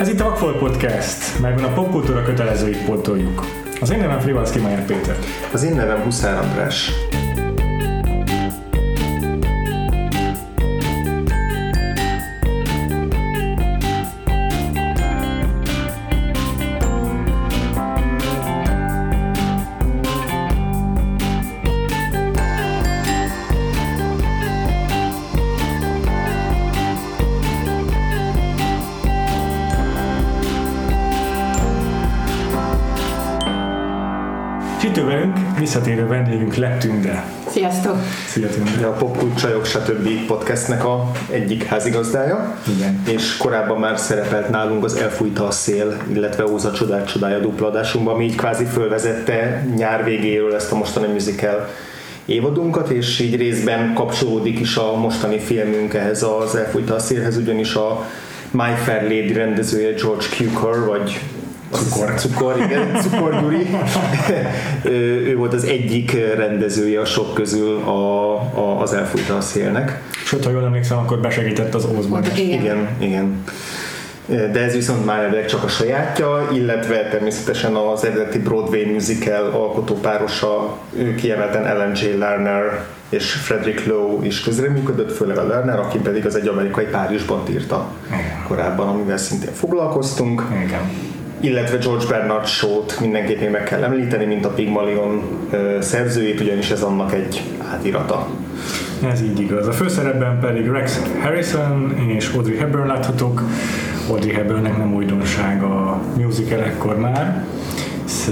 Ez itt a Vakfolt Podcast, melyben a popkultúra kötelezőit pótoljuk. Az én nevem Frivalszki Mayer Péter. Az én nevem Huszár András. Visszatérő vendégünk lett Tünde. Sziasztok! Szia Tünde. A Popkult Csajok stb. podcastnek a egyik házigazdája. Igen. És korábban már szerepelt nálunk az Elfújta a szél, illetve Óza csodák csodája dupla adásunkban, ami így kvázi fölvezette nyár végéről ezt a mostani musical évadunkat, és így részben kapcsolódik is a mostani filmünk ehhez az Elfújta a szélhez, ugyanis a My Fair Lady rendezője George Cukor, vagy Cukor. Cukor, igen, Cukor Gyuri. ő, ő volt az egyik rendezője a sok közül a, a, az Elfújta a szélnek. Sőt, ha jól emlékszem, akkor besegített az Ózban. is. Igen. Igen, igen. De ez viszont már elvileg csak a sajátja, illetve természetesen az eredeti Broadway musical alkotópárosa, ő kiemelten Ellen J. Lerner és Frederick Lowe is közreműködött, főleg a Lerner, aki pedig az egy amerikai Párizsban írta Igen. korábban, amivel szintén foglalkoztunk Igen. Illetve George Bernard Shaw-t mindenképp még meg kell említeni, mint a Pygmalion ö, szerzőjét, ugyanis ez annak egy átirata. Ez így igaz. A főszerepben pedig Rex Harrison és Audrey Hepburn láthatók. Audrey Hepburnnek nem újdonság a musical ekkor már. Sz,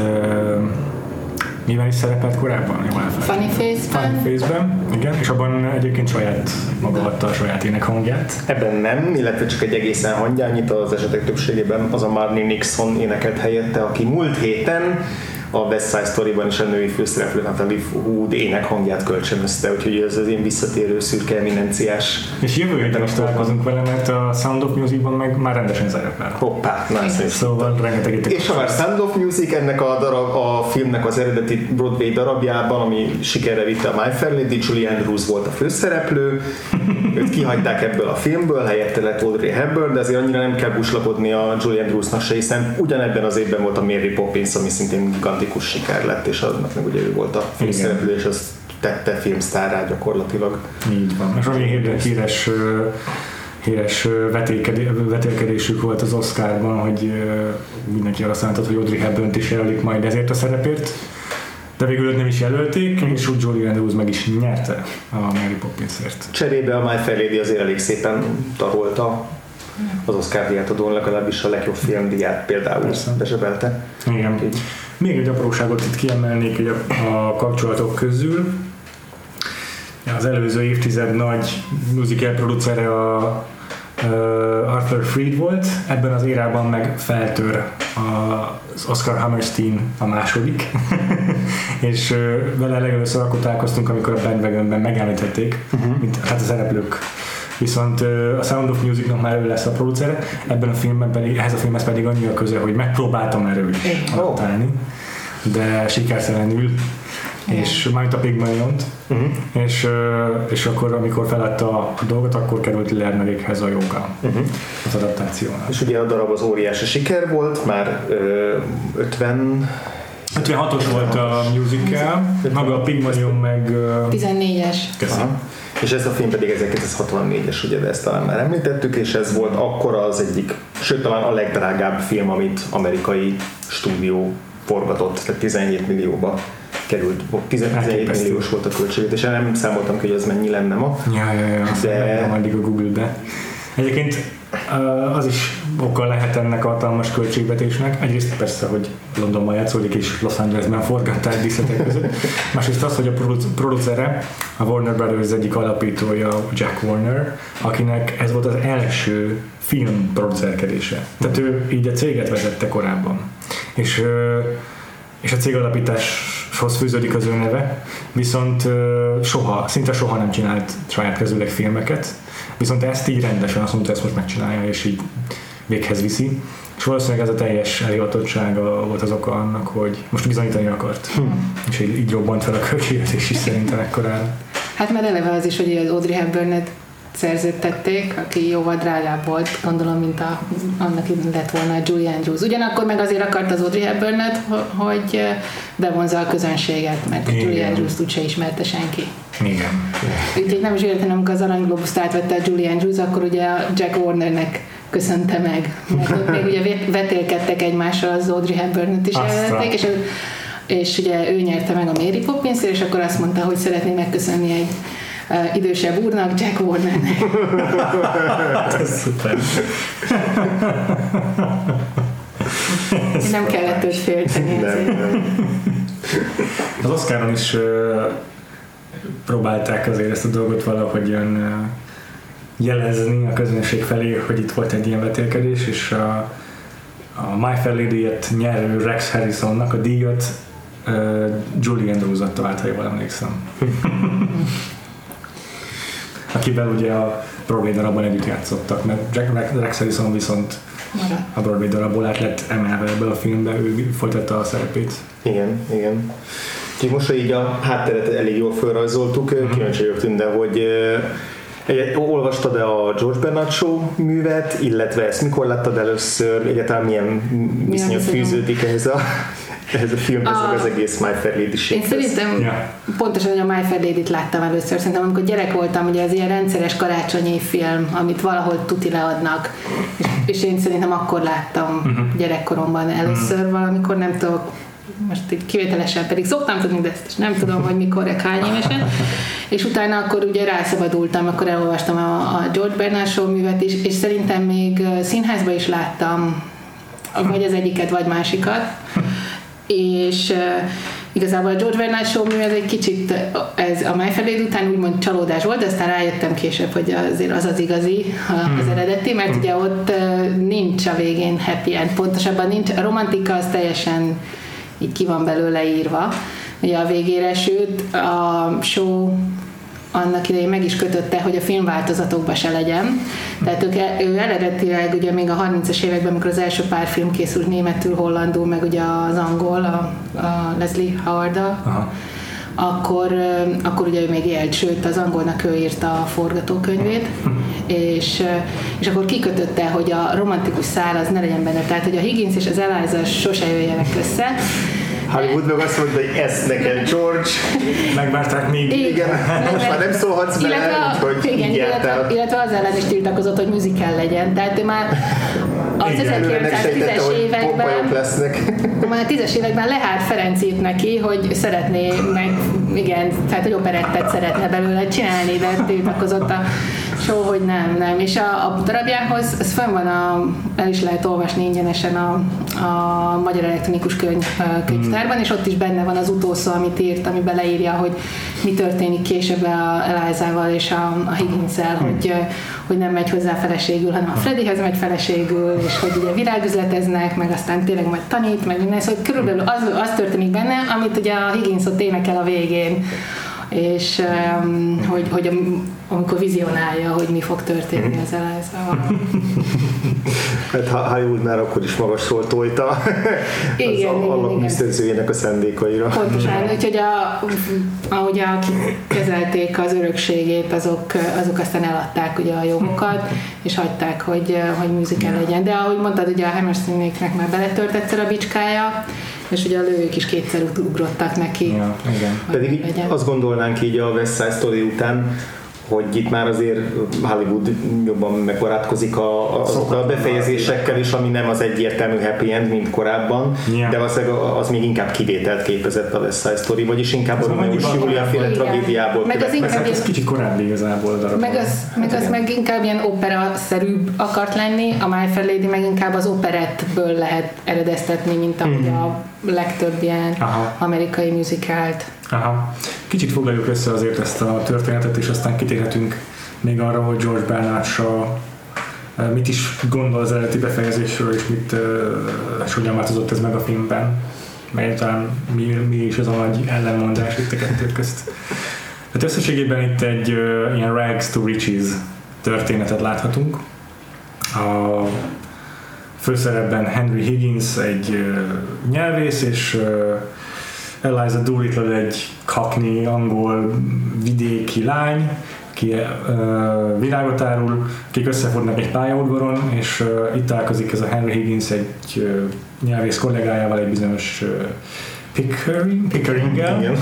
mivel is szerepelt korábban? Elfelejtettem. Funny Face-ben. Funny Face-ben, igen, és abban egyébként saját maga adta a saját énekhangját. Ebben nem, illetve csak egy egészen hangyányit az esetek többségében az a Marnie Nixon énekelt helyette, aki múlt héten a West Side Story-ban is a női főszereplő Natalie Wood énekhangját kölcsönözte, úgyhogy ez az én visszatérő szürke eminenciás És jövő héten is találkozunk vele, mert a Sound of Musicban meg már rendesen szerepel. hoppá, nagyon szép. Szóval rengeteg. És ha már Sound of Music, ennek a, darab, a filmnek az eredeti Broadway darabjában, ami sikerre vitte a My Fair Lady, Julie Andrews volt a főszereplő, őt kihagyták ebből a filmből, helyette lett Audrey Hepburn, de azért annyira nem kell buslapodni a Julie Andrewsnak se, hiszen ugyanebben az évben volt a Mary Poppins, ami szintén gigantikus siker lett, és annak meg ugye ő volt a főszereplő, és az tette filmsztárrá gyakorlatilag. Így van. És olyan híres, híres, vetélkedésük volt az Oscarban, hogy mindenki arra számított, hogy Audrey Hepburn is jelölik majd ezért a szerepért. De végül őt nem is jelölték, és úgy Julie Andrews meg is nyerte a Mary Poppinsért. Cserébe a My Fair Lady azért elég szépen tarolta az Oscar díját adón, legalábbis a legjobb filmdíját például Persze. bezsebelte. Igen. Úgyhogy Még egy apróságot itt kiemelnék hogy a, kapcsolatok közül. Az előző évtized nagy musical producere a Arthur Freed volt, ebben az érában meg feltör az Oscar Hammerstein a második, és vele legelőször akkor találkoztunk, amikor a bandwagonben megemlítették, uh-huh. mint hát a szereplők. Viszont a Sound of Musicnak már ő lesz a producere, ebben a filmben pedig, ehhez a filmhez pedig annyi a köze, hogy megpróbáltam erről is adaptálni, de sikertelenül, és majd a Pygmaliont, uh-huh. és, ö, és akkor, amikor feladta a dolgot, akkor került Lernerékhez a joga Uh-huh. az adaptációnál. És ugye a darab az óriási siker volt, már ö, 50 56-os volt a musical, maga a Pygmalion meg... ö, 14-es. Köszi. És ez a film pedig 1964-es, ugye, de ezt talán már említettük, és ez volt akkor az egyik, sőt talán a legdrágább film, amit amerikai stúdió forgatott, tehát 17 millióba került, 17 Elképesztő. milliós volt a költségét, és nem számoltam ki, hogy ez mennyi lenne ma. Ja, ja, ja, De- addig a Google-be. Egyébként az is oka lehet ennek a hatalmas költségvetésnek. Egyrészt persze, hogy Londonban játszódik és Los Angelesben forgatták díszletek között. Másrészt az, hogy a produc- producere, a Warner Brothers egyik alapítója, Jack Warner, akinek ez volt az első film producerkedése. Tehát ő így a céget vezette korábban. És, és a cég alapításhoz fűződik az ő neve, viszont soha, szinte soha nem csinált saját kezűleg filmeket, viszont ezt így rendesen azt mondta, ezt most megcsinálja, és így véghez viszi. És valószínűleg ez a teljes elhivatottsága volt az oka annak, hogy most bizonyítani akart. Hmm. És így, így robbant fel a költségvetés is szerintem ekkorán. Hát már eleve az is, hogy az Audrey Hepburnet szerződtették, aki jóval drágább volt, gondolom, mint a, annak lett volna a Julie Andrews. Ugyanakkor meg azért akart az Audrey hepburn hogy bevonza a közönséget, mert Igen. Julie Andrews úgyse ismerte senki. Igen. Úgyhogy nem is értem, amikor az Arany Globus-t átvette a Julie Andrews, akkor ugye a Jack Warnernek köszönte meg. Mert ott még ugye vetélkedtek egymással az Audrey hepburn is elvették, és, és ugye ő nyerte meg a Mary poppins és akkor azt mondta, hogy szeretné megköszönni egy uh, idősebb úrnak, Jack Warnernek. Ez szuper. nem kellett őt félteni. Nem, nem. Az Oscaron is uh, próbálták azért ezt a dolgot valahogy ilyen uh, jelezni a közönség felé, hogy itt volt egy ilyen vetélkedés, és a, a My Fair Lady-et nyerő Rex Harrisonnak a díjat uh, Julie Andrews adta át, ha jól emlékszem. Akivel ugye a Broadway darabban együtt játszottak, mert Jack Rex Harrison viszont a Broadway darabból át lett emelve ebből a filmbe, ő folytatta a szerepét. Igen, igen. Úgyhogy most, hogy így a hátteret elég jól felrajzoltuk, mm-hmm. kíváncsi vagyok tűnde, hogy egy, olvastad-e a George Bernard Show művet, illetve ezt mikor láttad először, egyáltalán milyen viszonyat fűződik ehhez a, ehhez a filmhez, a, az egész My Fair lady Én szerintem yeah. pontosan, hogy a My Fair Lady-t láttam először. Szerintem amikor gyerek voltam, ugye ez ilyen rendszeres karácsonyi film, amit valahol tuti leadnak, és, és én szerintem akkor láttam uh-huh. gyerekkoromban először uh-huh. valamikor, nem tudok most így kivételesen pedig szoktam tudni, de ezt nem tudom, hogy mikor, hány évesen. És utána akkor ugye rászabadultam, akkor elolvastam a, a George Bernard Show művet is, és szerintem még színházban is láttam vagy az egyiket, vagy másikat. És uh, igazából a George Bernard Show mű ez egy kicsit, ez a Fair után úgymond csalódás volt, de aztán rájöttem később, hogy azért az az igazi, az hmm. eredeti, mert ugye ott nincs a végén happy end, pontosabban nincs, a romantika az teljesen így ki van belőle írva. Ugye a végére, sőt a show annak idején meg is kötötte, hogy a filmváltozatokba se legyen. Tehát ők, e- ő eredetileg ugye még a 30-as években, amikor az első pár film készült németül, hollandul, meg ugye az angol, a, a Leslie howard akkor, akkor ugye ő még élt, sőt az angolnak ő írta a forgatókönyvét, és, és akkor kikötötte, hogy a romantikus szál az ne legyen benne, tehát hogy a Higgins és az Eliza sose jöjjenek össze, Hollywood meg azt mondta, hogy ezt nekem George. Megvárták még. Igen, igen most már nem szólhatsz bele, illetve, hogy igen, illetve, illetve az ellen is tiltakozott, hogy musical legyen. Tehát ő már az 1910-es években lesznek. már a 10-es években Lehár Ferenc írt neki, hogy szeretné meg, igen, tehát hogy operettet szeretne belőle csinálni, de tiltakozott a show, hogy nem, nem. És a, a darabjához, ez fönn van, a, el is lehet olvasni ingyenesen a, a Magyar Elektronikus Könyv, könyvtárban, és ott is benne van az utolsó, amit írt, ami beleírja, hogy mi történik később a Elizával és a, a Higgins-el, mm. hogy, hogy nem megy hozzá feleségül, hanem a Freddyhez megy feleségül, és hogy ugye virágüzleteznek, meg aztán tényleg majd tanít, meg minden, szóval körülbelül az, az történik benne, amit ugye a Higgins ott énekel a végén, és um, hogy, hogy amikor vizionálja, hogy mi fog történni az Hát Hollywood már akkor is magasról tojta igen, az alapműszerzőjének a szendékaira. Pontosan, úgyhogy a, ahogy a, kezelték az örökségét, azok, azok aztán eladták ugye a jogokat, és hagyták, hogy, hogy musical legyen. De ahogy mondtad, ugye a Hammersteinéknek már beletört egyszer a bicskája, és ugye a lők is kétszer ugrottak neki. Ja, igen. Pedig legyen. azt gondolnánk így a West Side Story után, hogy itt már azért Hollywood jobban megbarátkozik a, a, a befejezésekkel is, ami nem az egyértelmű happy end, mint korábban, yeah. de az, az még inkább kivételt képezett a West Side Story, vagyis inkább a Romeo Júlia féle tragédiából. Meg az inkább ez kicsit korábbi igazából a darab. Meg az, meg az meg inkább ilyen opera-szerűbb akart lenni, a My Fair Lady meg inkább az operettből lehet eredeztetni, mint ahogy mm-hmm. a legtöbb ilyen Aha. amerikai musikált. Aha. Kicsit foglaljuk össze azért ezt a történetet, és aztán kitérhetünk még arra, hogy George Bernard Shaw eh, mit is gondol az eredeti befejezésről, és mit, eh, és hogyan változott ez meg a filmben, mert talán mi, mi is az a nagy ellenmondás itt a kettő közt. Hát összességében itt egy uh, ilyen rags to riches történetet láthatunk. A főszerepben Henry Higgins egy nyelvész, és Eliza Doolittle egy kakni angol vidéki lány, aki uh, világot árul, akik összefordnak egy pályaudvaron, és uh, itt találkozik ez a Henry Higgins egy uh, nyelvész kollégájával, egy bizonyos uh, Pickering, Pickeringgel, Igen.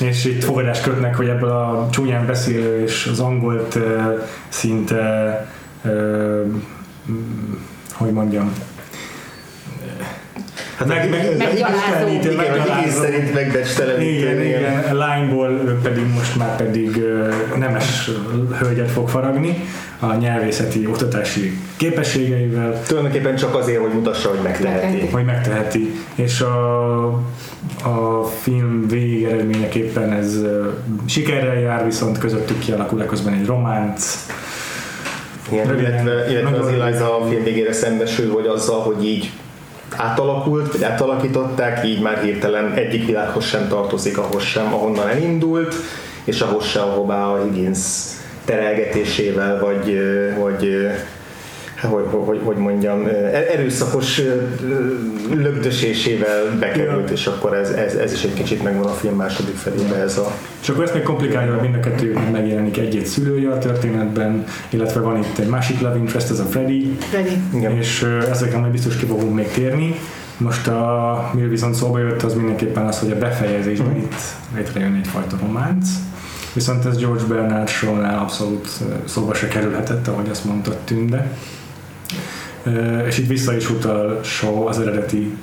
és itt fogadást kötnek, hogy ebből a csúnyán beszélő és az angolt uh, szinte uh, hogy mondjam, Hát meg, meg, Meggyalázó. meggyalázó. szerint megbecstelenítő. Igen, igen, lányból ő pedig most már pedig nemes hölgyet fog faragni a nyelvészeti oktatási képességeivel, Tulajdonképpen csak azért, hogy mutassa, hogy megteheti. Hogy megteheti, és a, a film végeredményeképpen ez sikerrel jár, viszont közöttük kialakul közben egy románc, Igen, illetve, illetve az Eliza a film végére szembesül, hogy azzal, hogy így átalakult, vagy átalakították, így már hirtelen egyik világhoz sem tartozik, ahhoz sem, ahonnan elindult, és ahhoz sem, ahová a Higgins terelgetésével, vagy, vagy hogy, hogy, hogy mondjam, ö, erőszakos lögdösésével bekerült, Ja. és akkor ez, ez, ez is egy kicsit megvan a film második felében ez a És akkor ezt még komplikálja, hogy mind a kettőjüknek megjelenik egy-egy szülője a történetben, illetve van itt egy másik love interest, ez a Freddy, Freddy. igen. és ezekre majd biztos ki fogunk még térni. Most a, mi viszont szóba jött, az mindenképpen az, hogy a befejezésben itt létrejön egyfajta románc. Viszont ez George Bernard Shaw-nál abszolút szóba se kerülhetett, ahogy azt mondta Tünde. És itt vissza is utal Shaw az eredeti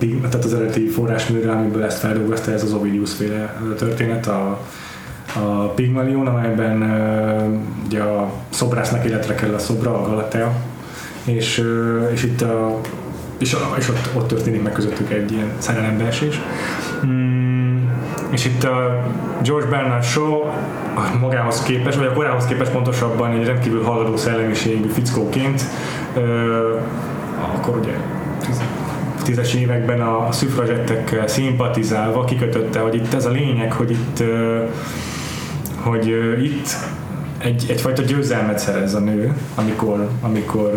tehát az eredeti forrásműre, amiből ezt feldolgozta, ez az Ovidius féle történet, a, a Pygmalion, amelyben ugye a szobrásznak életre kell a szobra, a Galatea, és, és itt a, és, és ott, ott történik meg közöttük egy ilyen szerelembeesés. Mm, és itt a George Bernard Shaw a magához képest, vagy a korához képest pontosabban egy rendkívül haladó szellemiségű fickóként, akkor ugye tíz- tízes években a, szüfrazettekkel szimpatizálva kikötötte, hogy itt ez a lényeg, hogy itt hogy itt egy, egyfajta győzelmet szerez a nő, amikor, amikor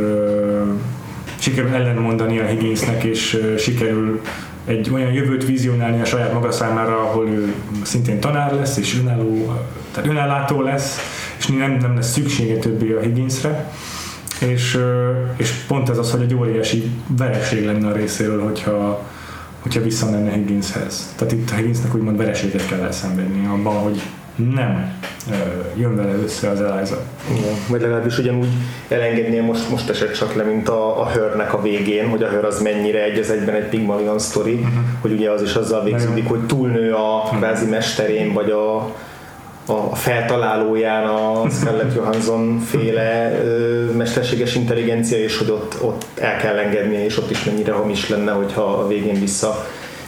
sikerül ellenmondani a Higginsnek, és sikerül egy olyan jövőt vizionálni a saját maga számára, ahol ő szintén tanár lesz, és önálló, tehát önellátó lesz, és nem, nem lesz szüksége többé a Higginsre. És, és pont ez az, hogy egy óriási vereség lenne a részéről, hogyha, hogyha visszamenne Higginshez. Tehát itt a Higginsnek úgymond vereséget kell elszenvedni abban, hogy nem jön vele össze az Eliza. Igen, vagy legalábbis ugyanúgy elengednél most, most esett csak le, mint a, a hörnek a végén, hogy a hör az mennyire egy az egyben egy Pygmalion sztori, uh-huh. hogy ugye az is azzal végződik, hogy túlnő a kvázi mesterén, vagy a, a feltalálóján a Scarlett Johansson féle mesterséges intelligencia, és hogy ott, ott el kell engednie, és ott is mennyire hamis lenne, hogyha a végén vissza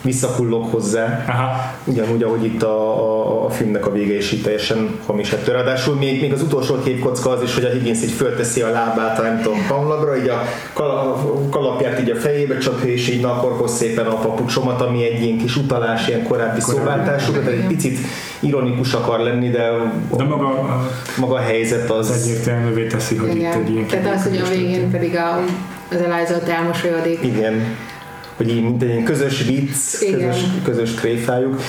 visszakullog hozzá. Aha. Ugyanúgy, ahogy itt a, a, a filmnek a vége is itt teljesen hamis ettől. Ráadásul még, még az utolsó képkocka az is, hogy a Higgins így fölteszi a lábát, a nem tudom, kamlagra, így a kal- a kalapját így a fejébe csapja, és így naporhoz szépen a papucsomat, ami egy ilyen kis utalás, ilyen korábbi szóváltású, tehát egy picit ironikus akar lenni, de, De maga a- maga a helyzet az egyértelművé teszi, hogy itt egy ilyen Igen. Tehát az, hogy a végén pedig a, az Eliza ott elmosolyodik. Igen, hogy így mint egy közös vicc, Igen. közös, közös tréfájuk.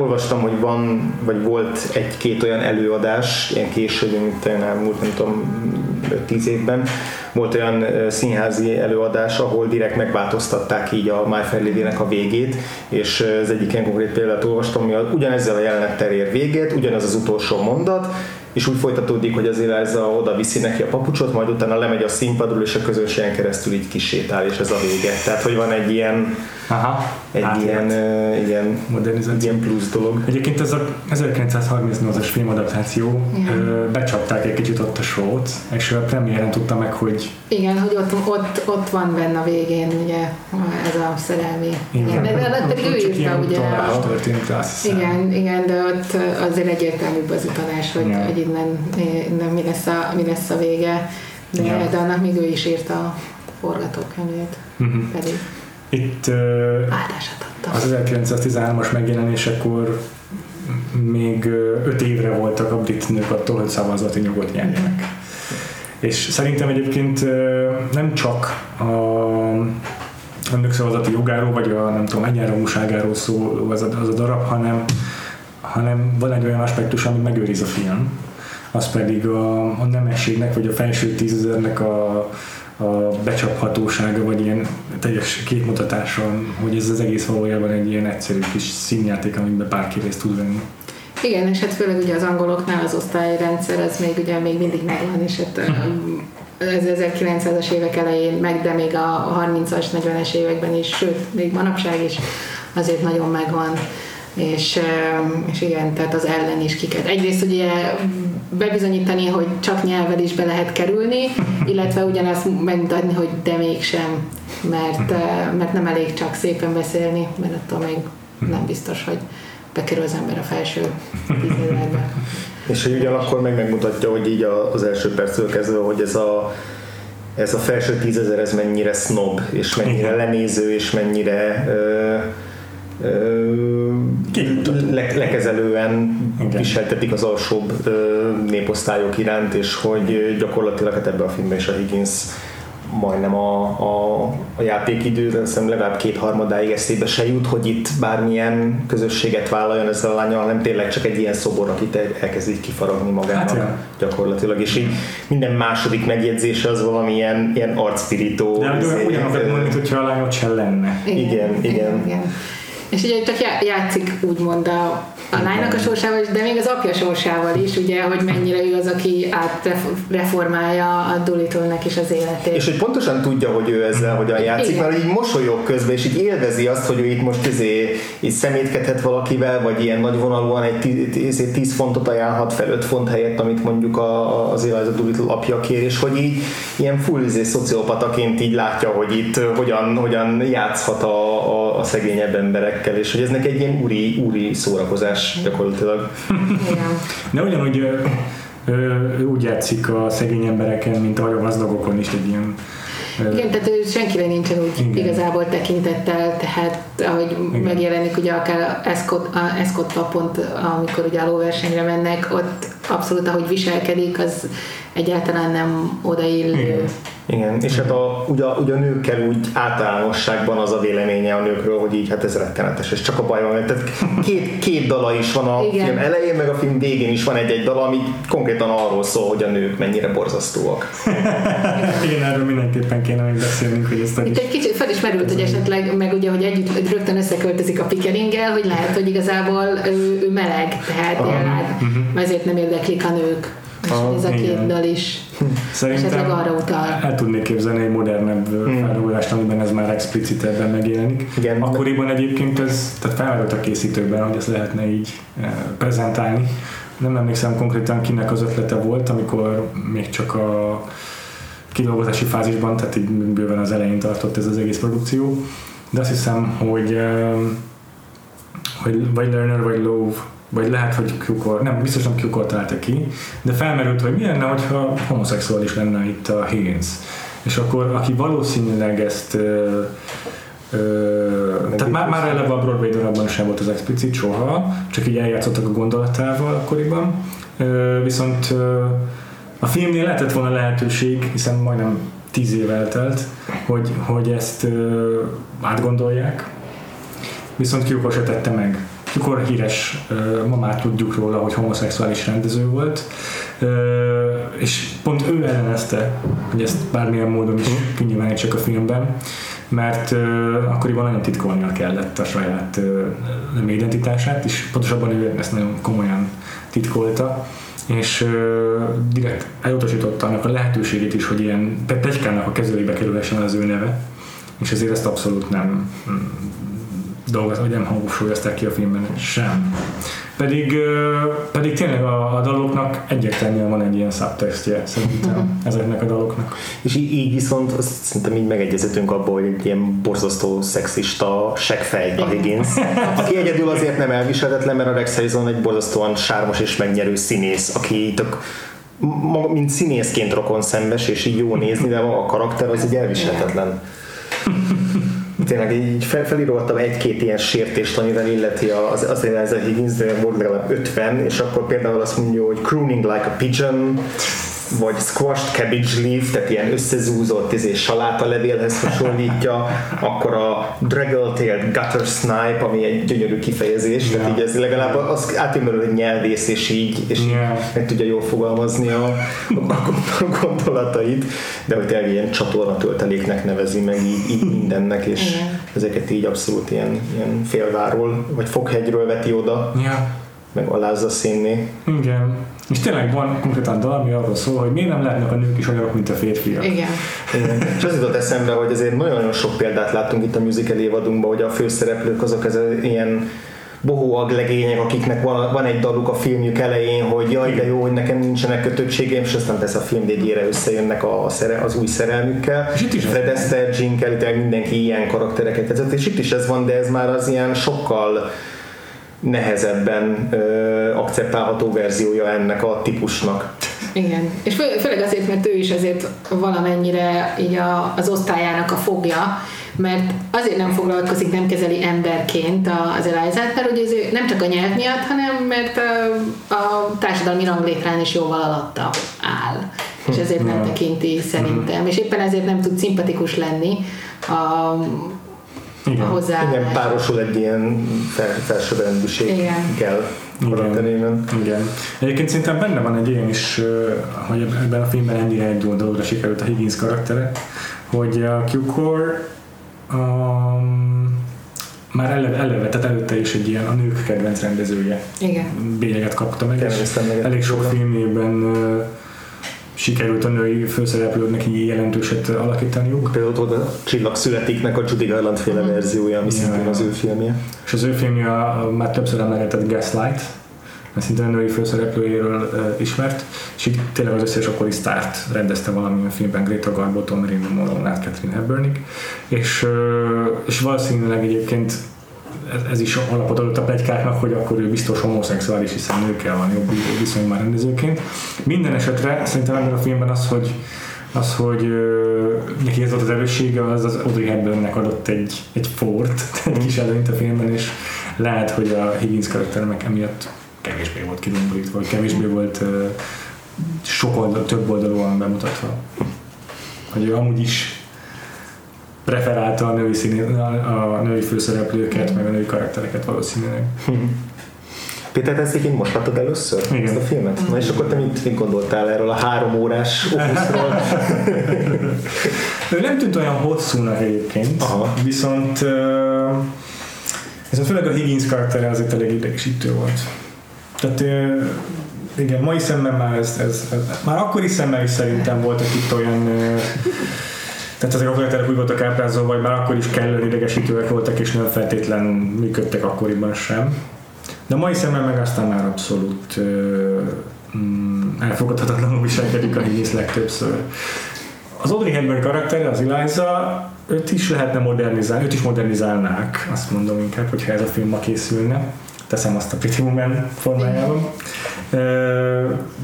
Olvastam, hogy van, vagy volt egy-két olyan előadás, ilyen később, mint olyan elmúlt, nem tudom, 5-10 évben, volt olyan színházi előadás, ahol direkt megváltoztatták így a My Fair Lady-nek a végét, és az egyik ilyen konkrét példát olvastam, ami a- ugyanezzel a jelenettel ér véget, ugyanaz az utolsó mondat, és úgy folytatódik, hogy az Eliza oda viszi neki a papucsot, majd utána lemegy a színpadról, és a közönségen keresztül így kisétál, és ez a vége. Tehát, hogy van egy ilyen, Aha. egy Átjött. ilyen, ö, ilyen, Modernizáció. ilyen plusz dolog. Egyébként ez a 1938-as filmadaptáció ö, becsapták egy kicsit ott a sót, és a premiéren tudta meg, hogy Igen, hogy ott, ott, ott van benne a végén ugye ez a szerelmi. Igen, de, de pedig ő írta ugye. a- történt, azt hiszem. Igen, igen, de ott azért egyértelműbb az utalás, hogy, Ja. hogy innen, innen mi, lesz a, mi lesz a vége, de, Ja. de annak még ő is írta a forgatókönyvét, Mhm. pedig Itt az 1913-as megjelenésekor még 5 évre voltak a brit nők attól, hogy szavazati jogot nyerjenek. És szerintem egyébként nem csak a, a nők szavazati jogáról, vagy a nem tudom, egyenrangúságáról szól az a, az a darab, hanem, hanem van egy olyan aspektus, amit megőriz a film, az pedig a, a nemességnek, vagy a felső tízezernek a, a becsaphatósága, vagy ilyen teljes képmutatáson, hogy ez az egész valójában egy ilyen egyszerű kis színjáték, amiben bárki részt tud venni. Igen, és hát főleg ugye az angoloknál az osztályrendszer az még ugye még mindig megvan, és hát az 1900-as évek elején meg, de még a 30-as, 40-es években is, sőt, még manapság is azért nagyon megvan. És, és igen, tehát az ellen is kiket. Egyrészt ugye bebizonyítani, hogy csak nyelvvel is be lehet kerülni, illetve ugyanazt megmutatni, hogy de mégsem, mert, mert nem elég csak szépen beszélni, mert attól még nem biztos, hogy bekerül az ember a felső tízezerbe. És hogy ugyanakkor meg megmutatja, hogy így az első perctől kezdve, hogy ez a, ez a felső tízezer ez mennyire snob, és mennyire lenéző, és mennyire ö, le, lekezelően Igen. viseltetik az alsóbb ö, néposztályok iránt, és hogy gyakorlatilag hát ebben a filmben is a Higgins majdnem a, a, a játékidőre, hiszem legalább kétharmadáig eszébe se jut, hogy itt bármilyen közösséget vállaljon ezzel a lányal, hanem tényleg csak egy ilyen szobor, akit elkezd így kifaragni magának hát, ja. gyakorlatilag, és így minden második megjegyzése az valamilyen ilyen arcpirító. De izé, ugyanazokat mondani, hogyha a lányot sem lenne. Igen, igen. igen. igen. És ugye csak játszik úgymond a, a lánynak a sorsával is, de még az apja sorsával is, ugye, hogy mennyire ő az, aki átreformálja a dolittle is az életét. És hogy pontosan tudja, hogy ő ezzel hogyan játszik, Igen. mert így mosolyog közben, és így élvezi azt, hogy ő itt most izé, így szemétkedhet valakivel, vagy ilyen nagyvonalúan egy 10, 10 fontot ajánlhat fel 5 font helyett, amit mondjuk a, az Eliza Dolittle apja kér, és hogy így ilyen full izé, szociopataként így látja, hogy itt hogyan, hogyan játszhat a, a, a szegényebb emberekkel, és hogy ez neki egy ilyen úri, úri szórakozás gyakorlatilag. De ugyanúgy ő úgy játszik a szegény embereken, mint ahogy a gazdagokon is egy ilyen igen, tehát ő senkire nincsen úgy Igen. igazából tekintettel, tehát ahogy Igen. megjelenik ugye akár Escott, a Escott pont, amikor ugye a lóversenyre mennek, ott abszolút ahogy viselkedik, az egyáltalán nem odaillő. Igen. Igen, és hát a, ugye, ugye a nőkkel úgy általánosságban az a véleménye a nőkről, hogy így hát ez rettenetes, és csak a baj van, tehát két, két dala is van a Igen. film elején, meg a film végén is van egy-egy dal, ami konkrétan arról szól, hogy a nők mennyire borzasztóak. Igen, erről mindenképpen kéne még beszélnünk, hogy ezt Itt egy kicsit felismerült, hogy esetleg, meg ugye, hogy együtt rögtön összeköltözik a Pikeringgel, hogy lehet, hogy igazából ő, ő meleg, tehát uh-huh. ezért nem érdeklik a nők. A, ez a két igen. dal is Szerintem arra utal. El tudnék képzelni egy modernebb hmm. feldolgozást, amiben ez már explicitebben megjelenik. Igen. Akkoriban egyébként ez, tehát felmerült a készítőkben, hogy ezt lehetne így prezentálni. Nem emlékszem konkrétan kinek az ötlete volt, amikor még csak a kidolgozási fázisban, tehát így bőven az elején tartott ez az egész produkció. De azt hiszem, hogy, hogy vagy Lerner vagy Love vagy lehet, hogy Kukor, nem, biztos nem Kukor találta ki, de felmerült, hogy mi lenne, hogyha homoszexuális lenne itt a Higgins. És akkor, aki valószínűleg ezt ö, ö, tehát már, már eleve a Broadway darabban sem volt az explicit soha, csak így eljátszottak a gondolatával akkoriban. Ö, viszont ö, a filmnél lehetett volna lehetőség, hiszen majdnem tíz év eltelt, hogy, hogy ezt ö, átgondolják, viszont Kukor se tette meg mikor híres, ma már tudjuk róla, hogy homoszexuális rendező volt, és pont ő ellenezte, hogy ezt bármilyen módon is mhm. kinyilvánítsák a filmben, mert akkoriban nagyon titkolnia kellett a saját identitását, és pontosabban ő ezt nagyon komolyan titkolta, és direkt elutasította annak a lehetőségét is, hogy ilyen pegykának a kezébe kerülhessen az ő neve, és ezért ezt abszolút nem dolgot, hogy nem hangsúlyozták ki a filmben sem. Pedig, pedig tényleg a, a daloknak egyértelműen van egy ilyen subtextje szerintem uh-huh. ezeknek a daloknak. És így, így viszont azt szerintem így megegyezetünk abból, hogy egy ilyen borzasztó szexista seggfej a Higgins, aki egyedül azért nem elviselhetetlen, mert a Rex Harrison egy borzasztóan sármos és megnyerő színész, aki tök mint színészként rokon szembes, és így jó nézni, de a karakter az így elviselhetetlen tényleg így fel, felíroltam egy-két ilyen sértést, amivel illeti az, az ez a Higgins, de volt legalább 50, és akkor például azt mondja, hogy crooning like a pigeon, vagy squashed cabbage leaf, tehát ilyen összezúzott izé, saláta levélhez hasonlítja, akkor a draggle-tailed gutter snipe, ami egy gyönyörű kifejezés, yeah. tehát így ez legalább az átjön hogy nyelvész, és így, és yeah. meg tudja jól fogalmazni a, a, a gondolatait, de hogy tényleg ilyen csatorna tölteléknek nevezi meg így, így mindennek, és yeah. ezeket így abszolút ilyen, ilyen félváról, vagy foghegyről veti oda. Yeah meg alázza színni. Igen. És tényleg van konkrétan dal, ami arról szól, hogy miért nem lehetnek a nők is olyanok, mint a férfiak. Igen. Igen. És az jutott eszembe, hogy azért nagyon-nagyon sok példát láttunk itt a musical évadunkban, hogy a főszereplők azok ez ilyen bohóag legények, akiknek van, van egy daluk a filmjük elején, hogy jaj, de jó, hogy nekem nincsenek kötöttségeim, és aztán tesz a film végére összejönnek a, a szere, az új szerelmükkel. És itt is Fred Astaire, Gene Kelly, mindenki ilyen karaktereket vezet, és itt is ez van, de ez már az ilyen sokkal nehezebben ö, akceptálható verziója ennek a típusnak. Igen, és fő, főleg azért, mert ő is azért valamennyire így a, az osztályának a fogja, mert azért nem foglalkozik, nem kezeli emberként az Elizát, mert ugye ő nem csak a nyelv miatt, hanem mert a, a társadalmi ranglétrán is jóval alatta áll, és ezért nem tekinti szerintem, és éppen ezért nem tud szimpatikus lenni a, igen. hozzá. Igen, párosul egy ilyen fel, felsőbbrendűséggel karakterében. Igen. Egyébként szerintem benne van egy ilyen is, hogy ebben a filmben ennyire egy dologra sikerült a Higgins karaktere, hogy a Q-Core um, már eleve, eleve, tehát előtte is egy ilyen a nők kedvenc rendezője. Igen. Bélyeget kapta meg, és elég sok filmében uh, sikerült a női főszereplőknek így jelentőset alakítaniuk. Például ott a Csillag születiknek a Judy Garland féle uh-huh. verziója, ami ja, szintén az ő filmje. És az ő filmje már többször emlegetett Gaslight, mert szintén a női főszereplőjéről uh, ismert, és így tényleg az összes akkori sztárt rendezte valamilyen filmben Greta Garbo, Tom Marilyn Monroe, Catherine Hepburnig, és, uh, és valószínűleg egyébként ez, ez is alapot adott a plegykáknak, hogy akkor ő biztos homoszexuális, hiszen nőkkel van jobb viszonyban rendezőként. Minden esetre szerintem ebben a filmben az, hogy az, hogy ö, neki ez volt az erőssége, az az Audrey Hepburnnek adott egy, egy fort, egy kis előnyt a filmben, és lehet, hogy a Higgins karakternek emiatt kevésbé volt kidomborítva, vagy kevésbé volt ö, sok oldal, több oldalúan bemutatva. Hogy ő amúgy is preferálta a női, színé, a, a női főszereplőket, meg a női karaktereket valószínűleg. Péter, ezt én most láttad először? Igen. Ezt a filmet? Na és akkor te mit, mit gondoltál erről a három órás opuszról? ő nem tűnt olyan hosszúnak egyébként, Aha. viszont viszont főleg a Higgins karaktere azért elég idegesítő volt. Tehát igen, mai szemmel már ez, ez, ez, már akkori szemmel is szerintem voltak itt olyan tehát ezek a karakterek úgy voltak ábrázolva, vagy már akkor is kellően idegesítőek voltak, és nem feltétlen működtek akkoriban sem. De a mai szemben meg aztán már abszolút mm, elfogadhatatlanul viselkedik a Higgins legtöbbször. Az Audrey Hepburn karakter, az Eliza, őt is lehetne modernizálni, őt is modernizálnák, azt mondom inkább, hogyha ez a film ma készülne. Teszem azt a Pretty Woman formájában.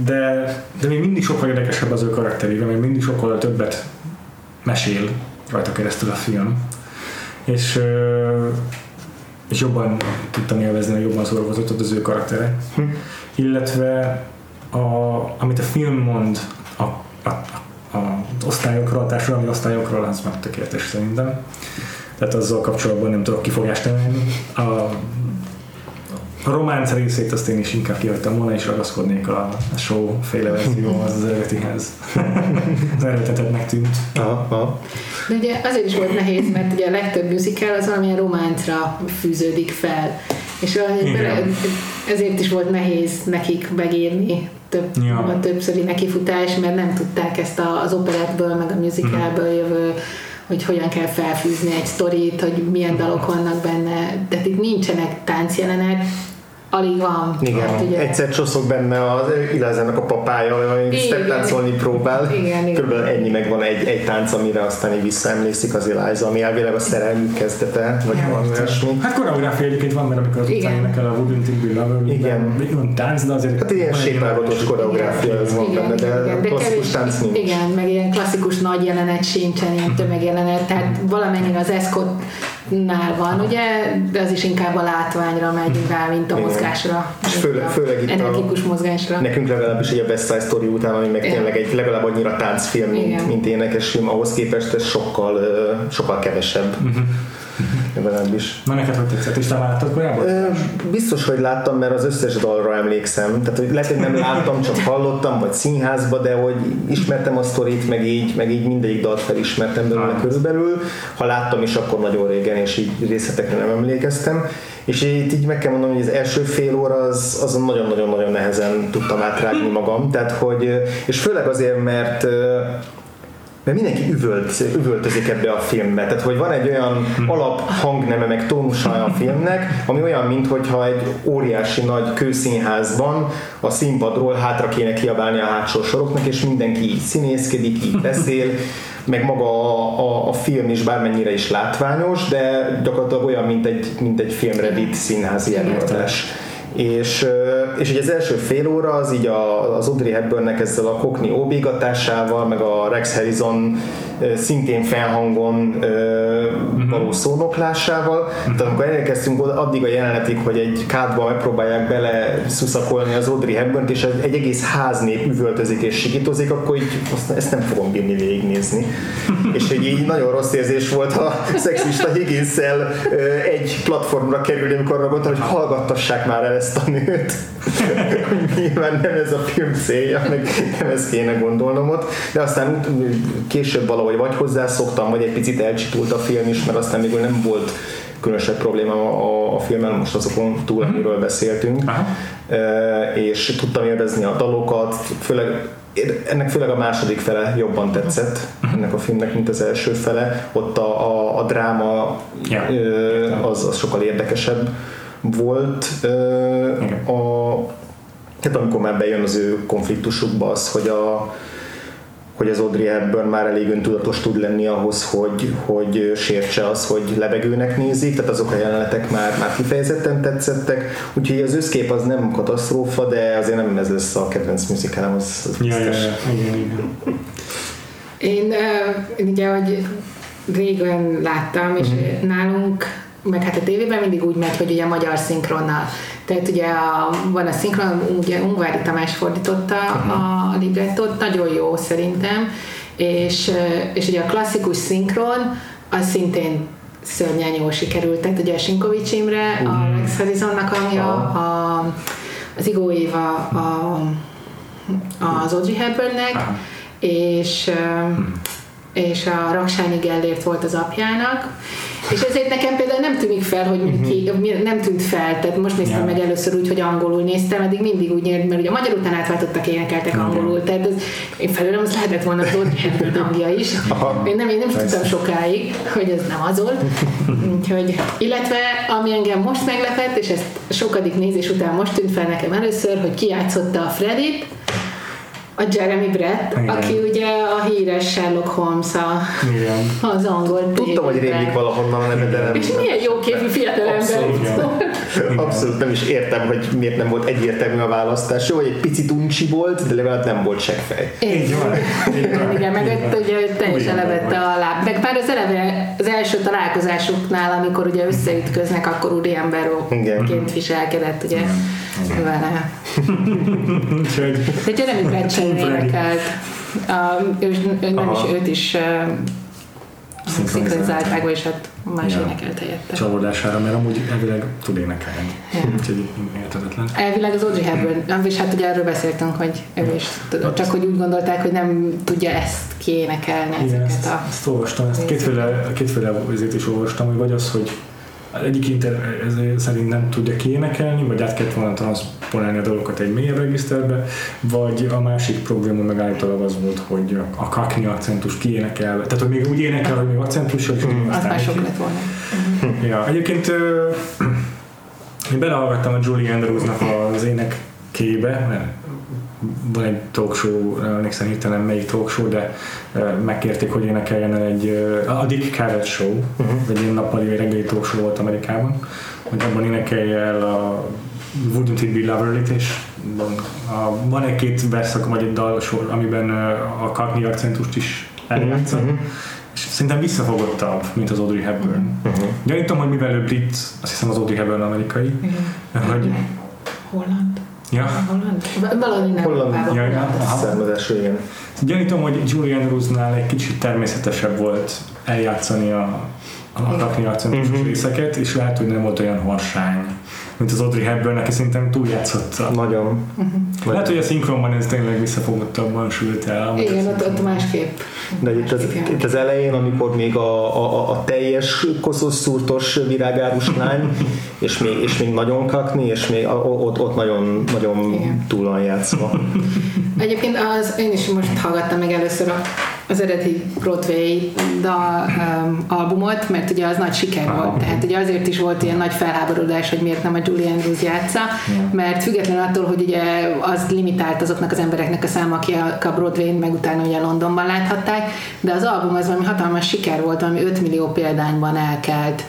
De, de még mindig sokkal érdekesebb az ő karakterével, még mindig sokkal többet mesél rajta keresztül a film. És, és jobban tudtam élvezni, hogy jobban szórakozott az ő karaktere. Hm. Illetve a, amit a film mond a, a, a, osztályokról, a társadalmi osztályokról, az már tökéletes szerintem. Tehát azzal kapcsolatban nem tudok kifogást emelni. A a románc részét azt én is inkább kihagytam volna, és ragaszkodnék a, a show féle verzió az, az eredetihez. az eredetetnek tűnt. Aha, aha. De ugye azért is volt nehéz, mert ugye a legtöbb musical az valamilyen románcra fűződik fel. És ezért is volt nehéz nekik megírni több, ja. a többszöri nekifutás, mert nem tudták ezt az operettből, meg a musicalből jövő hogy hogyan kell felfűzni egy sztorit, hogy milyen dalok vannak benne, tehát itt nincsenek táncjelenek, alig van. Igen, hát, ugye... egyszer csoszok benne az Ilázának a papája, ami táncolni próbál. Igen, igen. Körülbelül ennyi meg van egy, egy tánc, amire aztán így visszaemlékszik az Eliza, ami elvileg a szerelmük kezdete, vagy ja, valami olyasmi. Hát koreográfia egyébként van, mert amikor az utcán el a Wouldn't It Be Love, igen. van tánc, de azért... Hát ilyen sétálgatós koreográfia ez van benne, de klasszikus tánc nincs. Igen, meg ilyen klasszikus nagy jelenet sincsen, ilyen tömegjelenet, tehát valamennyire az eszkot nál van, ugye, de az is inkább a látványra megy rá, mint a Igen. mozgásra. És főleg- a főleg itt a- energikus mozgásra. Nekünk legalábbis egy a West Side Story után, ami meg Igen. tényleg egy legalább annyira táncfilm, mint, Igen. mint énekes film, ahhoz képest ez sokkal, sokkal kevesebb. Legalábbis. Na neked hogy tetszett? És te láttad korábban? Ö, Biztos, hogy láttam, mert az összes dalra emlékszem. Tehát, hogy lehet, hogy nem láttam, csak hallottam, vagy színházba, de hogy ismertem a sztorit, meg így, meg így mindegyik dalt felismertem belőle Ah. körülbelül. Ha láttam is, akkor nagyon régen, és így részletekre nem emlékeztem. És itt így meg kell mondanom, hogy az első fél óra az, azon nagyon-nagyon-nagyon nehezen tudtam átrágni magam. Tehát, hogy, és főleg azért, mert mert mindenki üvölt, üvöltözik ebbe a filmbe. Tehát, hogy van egy olyan alap hangneme, meg tónusa a filmnek, ami olyan, mintha egy óriási nagy kőszínházban a színpadról hátra kéne kiabálni a hátsó soroknak, és mindenki így színészkedik, így beszél, meg maga a, a, a film is bármennyire is látványos, de gyakorlatilag olyan, mint egy, mint egy filmre vitt színházi előadás. És, és ugye az első fél óra az így a, az Audrey Hepburnnek ezzel a Cockney óbégatásával, meg a Rex Harrison szintén felhangon ö, való szónoklásával. Tehát amikor elérkeztünk oda, addig a jelenetig, hogy egy kádba megpróbálják bele szuszakolni az Audrey Hepburnt, és egy egész háznép üvöltözik és sikítozik, akkor így azt, ezt nem fogom bírni végignézni. és egy így nagyon rossz érzés volt a szexista higgins egy platformra kerülni, amikor arra gondoltam, hogy hallgattassák már el ezt a nőt. Nyilván nem ez a film célja, meg nem ezt kéne gondolnom ott, de aztán később valahogy vagy hozzászoktam, vagy egy picit elcsitult a film is, mert aztán még nem volt különösebb probléma a, a filmen, most azokon túl, amiről beszéltünk, Aha. És tudtam élvezni a dalokat, főleg ennek főleg a második fele jobban tetszett ennek a filmnek, mint az első fele. Ott a, a, a dráma ö, az, az sokkal érdekesebb volt. Ö, Igen. a, hát amikor már bejön az ő konfliktusukba az, hogy a hogy az Audrey Hepburn már elég öntudatos tud lenni ahhoz, hogy, hogy sértse az, hogy levegőnek nézik, tehát azok a jelenetek már, már kifejezetten tetszettek, úgyhogy az összkép az nem katasztrófa, de azért nem ez lesz a kedvenc musicalem, az, az Ja, ja, biztos. ja, igen, igen. Én uh, ugye, hogy régen láttam, és Mhm. nálunk, meg hát a tévében mindig úgy megy, hogy ugye magyar szinkronnal. Tehát ugye a, van a szinkron, ugye Ungvári Tamás fordította a librettot, nagyon jó szerintem, és, és ugye a klasszikus szinkron, az szintén szörnyen jól sikerült. Tehát ugye a Sinkovics Imre, a Rex Harrisonnak hangja, a, az Igó Éva, a, az Audrey Hepburnnek, és, ö, és a Raksányi Gellért volt az apjának, és ezért nekem például nem tűnik fel, hogy ki, mi- nem tűnt fel, tehát most néztem Ja. meg először úgy, hogy angolul néztem, eddig mindig úgy nyert, mert ugye a magyar után átváltottak, énekeltek Igen. angolul, tehát ez, én felőlem az lehetett volna az Audrey Hepburn hangja is. Aha. Én nem, én nem tudtam sokáig, hogy ez nem az volt. Úgyhogy, illetve ami engem most meglepett, és ezt sokadik nézés után most tűnt fel nekem először, hogy kijátszotta a Fredit, a Jeremy Brett, Igen. aki ugye a híres Sherlock Holmes a, Igen. az angol Tudtam, hogy rémlik valahonnan a neve, de nem. És milyen jó képű. Igen. Abszolút nem is értem, hogy miért nem volt egyértelmű a választás. Jó, hogy egy picit uncsi volt, de legalább nem volt seggfej. Így van. Igen, meg ott ugye teljesen levette a láb. Meg már az eleve az első találkozásuknál, amikor ugye összeütköznek, akkor úri Igen. emberként viselkedett, ugye vele. Úgyhogy De Jeremy Brett sem Freddy. énekelt. A, ő, ő nem Aha. is, őt is uh, szinkronizálták, és hát más Ja. énekelt helyette. csalódására, mert amúgy elvileg tud énekelni. Ja. Úgyhogy érthetetlen. Elvileg az Audrey Hepburn, és hát ugye erről beszéltünk, hogy ő is tudod, csak hogy úgy gondolták, hogy nem tudja ezt kiénekelni, Igen, ezeket ezt, a... ezt olvastam, ezt kétféle, kétféle is olvastam, hogy vagy az, hogy egyik inter ez szerint nem tudja kiénekelni, vagy át kellett volna transponálni a dolgokat egy mélyebb regiszterbe, vagy a másik probléma meg állítólag az volt, hogy a kakni akcentus kiénekelve, tehát hogy még úgy énekel, hogy még akcentussal is Mm. Az már sok lett volna. Ja, egyébként én belehallgattam a Julie Andrewsnak az énekébe, mert van egy talk show, nem emlékszem hirtelen melyik talk show, de megkérték, hogy énekeljen el egy, a Dick Cavett show, uh-huh. egy ilyen nappali vagy reggeli talk show volt Amerikában, hogy abban énekelje el a Wouldn't It Be Lovely-t, és van, a, van egy-két verszak, vagy egy dal, sor, amiben a kakni akcentust is eljátsza. Mhm. És szerintem visszafogottabb, mint az Audrey Hepburn. Uh-huh. Gyanítom, hogy mivel ő brit, azt hiszem az Audrey Hepburn amerikai, hogy Holland. Ja. Nem. Holland. Ja, ja. Származású, igen. Gyanítom, hogy Julian Ruse-nál egy kicsit természetesebb volt eljátszani a, a rakni akcentusos Mhm. részeket, és lehet, hogy nem volt olyan harsány, mint az Audrey Hepburn, aki szerintem túljátszotta. Nagyon. Lehet, hogy a szinkronban ez tényleg visszafogottabban sült el. Igen, ott, ott másképp. De itt az, itt az elején, amikor még a, a, a teljes koszos szúrtos virágárus lány, és még, és még nagyon kakni, és még ott, ott nagyon, nagyon túl van játszva. Egyébként az, én is most hallgattam meg először a, az eredeti Broadway da, um, albumot, mert ugye az nagy siker volt, tehát ugye azért is volt ilyen nagy felháborodás, hogy miért nem a Julie Andrews játsza, mert független attól, hogy ugye az limitált azoknak az embereknek a száma, aki a, Broadway-n meg utána ugye Londonban láthatták, de az album az valami hatalmas siker volt, valami 5 millió példányban elkelt.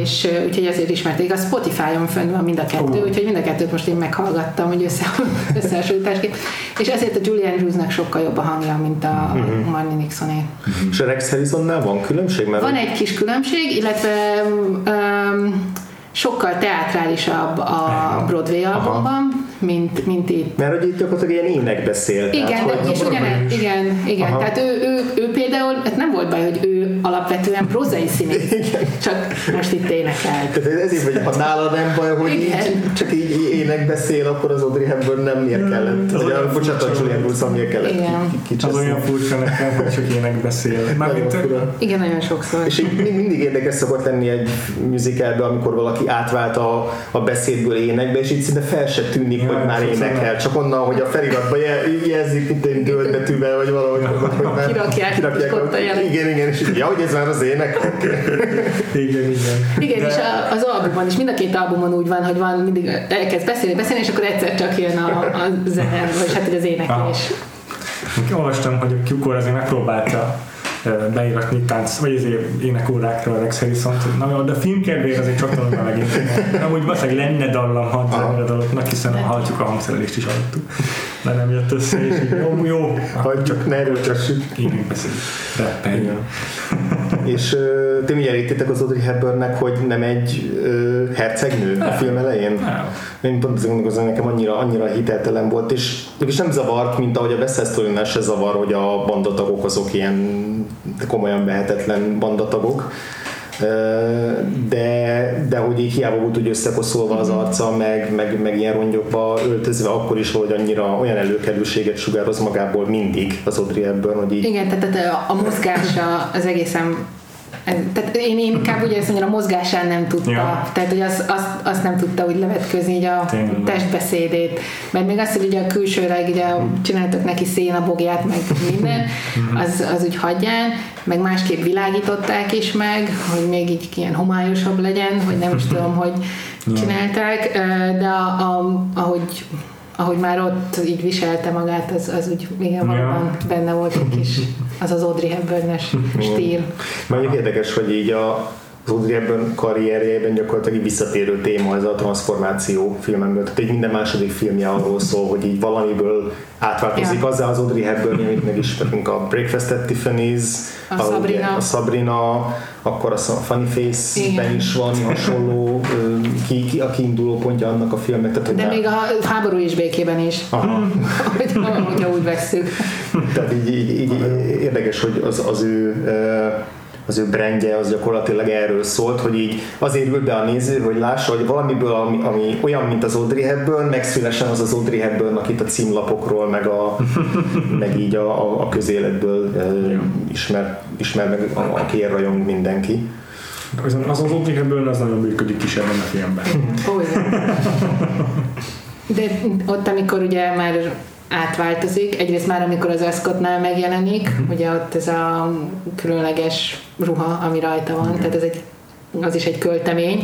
És ö, úgyhogy ezért ismerték. A Spotify-on fönn van mind a kettő, Ó. úgyhogy mind a kettőt most én meghallgattam, hogy össze, összehasonlításként. És ezért a Julie Andrewsnak sokkal jobb a hangja, mint a uh-huh. Marnie Nixoné. És a Rex Harrisonnál van különbség? Mert Van egy kis különbség, illetve um, sokkal teátrálisabb a Broadway albumban, mint, mint itt. Mert hogy itt gyakorlatilag ilyen énekbeszél. Igen, tehát, de, hogy, és ugyanez, igen, igen. Aha. Tehát ő, ő, ő például, hát nem volt baj, hogy ő alapvetően prózai színész, csak most itt énekelt. tehát ezért vagy, ha nála nem baj, hogy Igen. így, csak így énekbeszél, akkor az Audrey Hepburn nem miért kellett. az Vagy olyan a, bocsánat, a. Julian Wilson miért kellett Igen. Az olyan furcsa nekem, hogy csak ének beszél. Mármint. Igen, nagyon sokszor. És így mind- mindig érdekes szokott lenni egy musicalben, amikor valaki átvált a, a beszédből énekbe, és így szinte fel se tűnik, hogy már énekel. Csak onnan, hogy a feliratban je- jelzik, mint egy döldbetűvel, vagy valahogy. Hogy, már Kirakják, és ott a jelen. Igen, igen, és ja, hogy ez már az ének. igen, igen. Igen, De- és a, az albumon is, mind a két albumon úgy van, hogy van mindig elkezd beszélni, beszélni, és akkor egyszer csak jön a, a zene, vagy hát hogy az éneklés. Olvastam, hogy a Q-kor azért megpróbálta ö, beíratni tánc, vagy azért énekórákra Rex harrison na jó, de a film kedvéért azért csak tanulna megint. Amúgy valószínűleg lenne dallam hangszerre a daloknak, hiszen halljuk a hangszerelést is hallottuk. De nem jött össze, és így jó, jó. Hagyjuk, ne erőltessük. Ének beszél. Rappeljön. És uh, ti mindjárt értétek az Audrey Hepburnnek, hogy nem egy uh, hercegnő a film elején? Nem. Én pont azért gondolkozom, hogy nekem annyira, annyira hiteltelen volt, és, és nem zavart, mint ahogy a West Side se zavar, hogy a bandatagok azok ilyen komolyan vehetetlen bandatagok. De, de hogy így hiába volt úgy összekoszolva az arca, meg, meg, meg ilyen rongyokba öltözve, akkor is hogy annyira olyan előkerülséget sugároz magából mindig az Audrey Hepburn, hogy így Igen, tehát, a, a mozgása az egészen tehát én, én inkább ugye ezt mondjam, a mozgásán nem tudta, Ja. tehát hogy azt, azt, azt nem tudta úgy levetközni így a Tényleg. testbeszédét, mert még azt, hogy ugye a külsőleg ugye csináltak neki szénabogját, meg minden, az, az úgy hagyján, meg másképp világították is meg, hogy még így ilyen homályosabb legyen, hogy nem is tudom, hogy csinálták, de a, a, ahogy ahogy már ott így viselte magát, az, az úgy igen, valóban benne volt egy kis, az az Audrey Hepburn-es stíl. Mondjuk érdekes, hogy így a az Audrey Hepburn karrierjében gyakorlatilag egy visszatérő téma ez a transformáció filmemből. Tehát egy minden második filmje arról szól, hogy így valamiből átváltozik Ja. azzal az Audrey Hepburn, amit megismerünk a Breakfast at Tiffany's, A ugye Sabrina. a Sabrina, akkor a Funny Face-ben is van hasonló ki, ki, a kiinduló pontja annak a filmnek. Tehát, hogy De már- még a háború is békében is, Aha. hogyha, hogyha úgy vesszük. Tehát így, így, így érdekes, hogy az, az ő az ő brandje az gyakorlatilag erről szólt, hogy így azért ült be a néző, hogy lássa, hogy valamiből, ami, ami olyan, mint az Audrey Hepburn, megszülessen az az Audrey Hepburn, akit a címlapokról, meg, a, meg így a, a, a közéletből ismer, ismer meg, a, akiért rajong mindenki. Az az, az Audrey Hepburn az nagyon működik is ebben a filmben. De ott, amikor ugye már átváltozik, egyrészt már amikor az Ascotnál megjelenik, ugye ott ez a különleges ruha, ami rajta van, tehát ez egy az is egy költemény.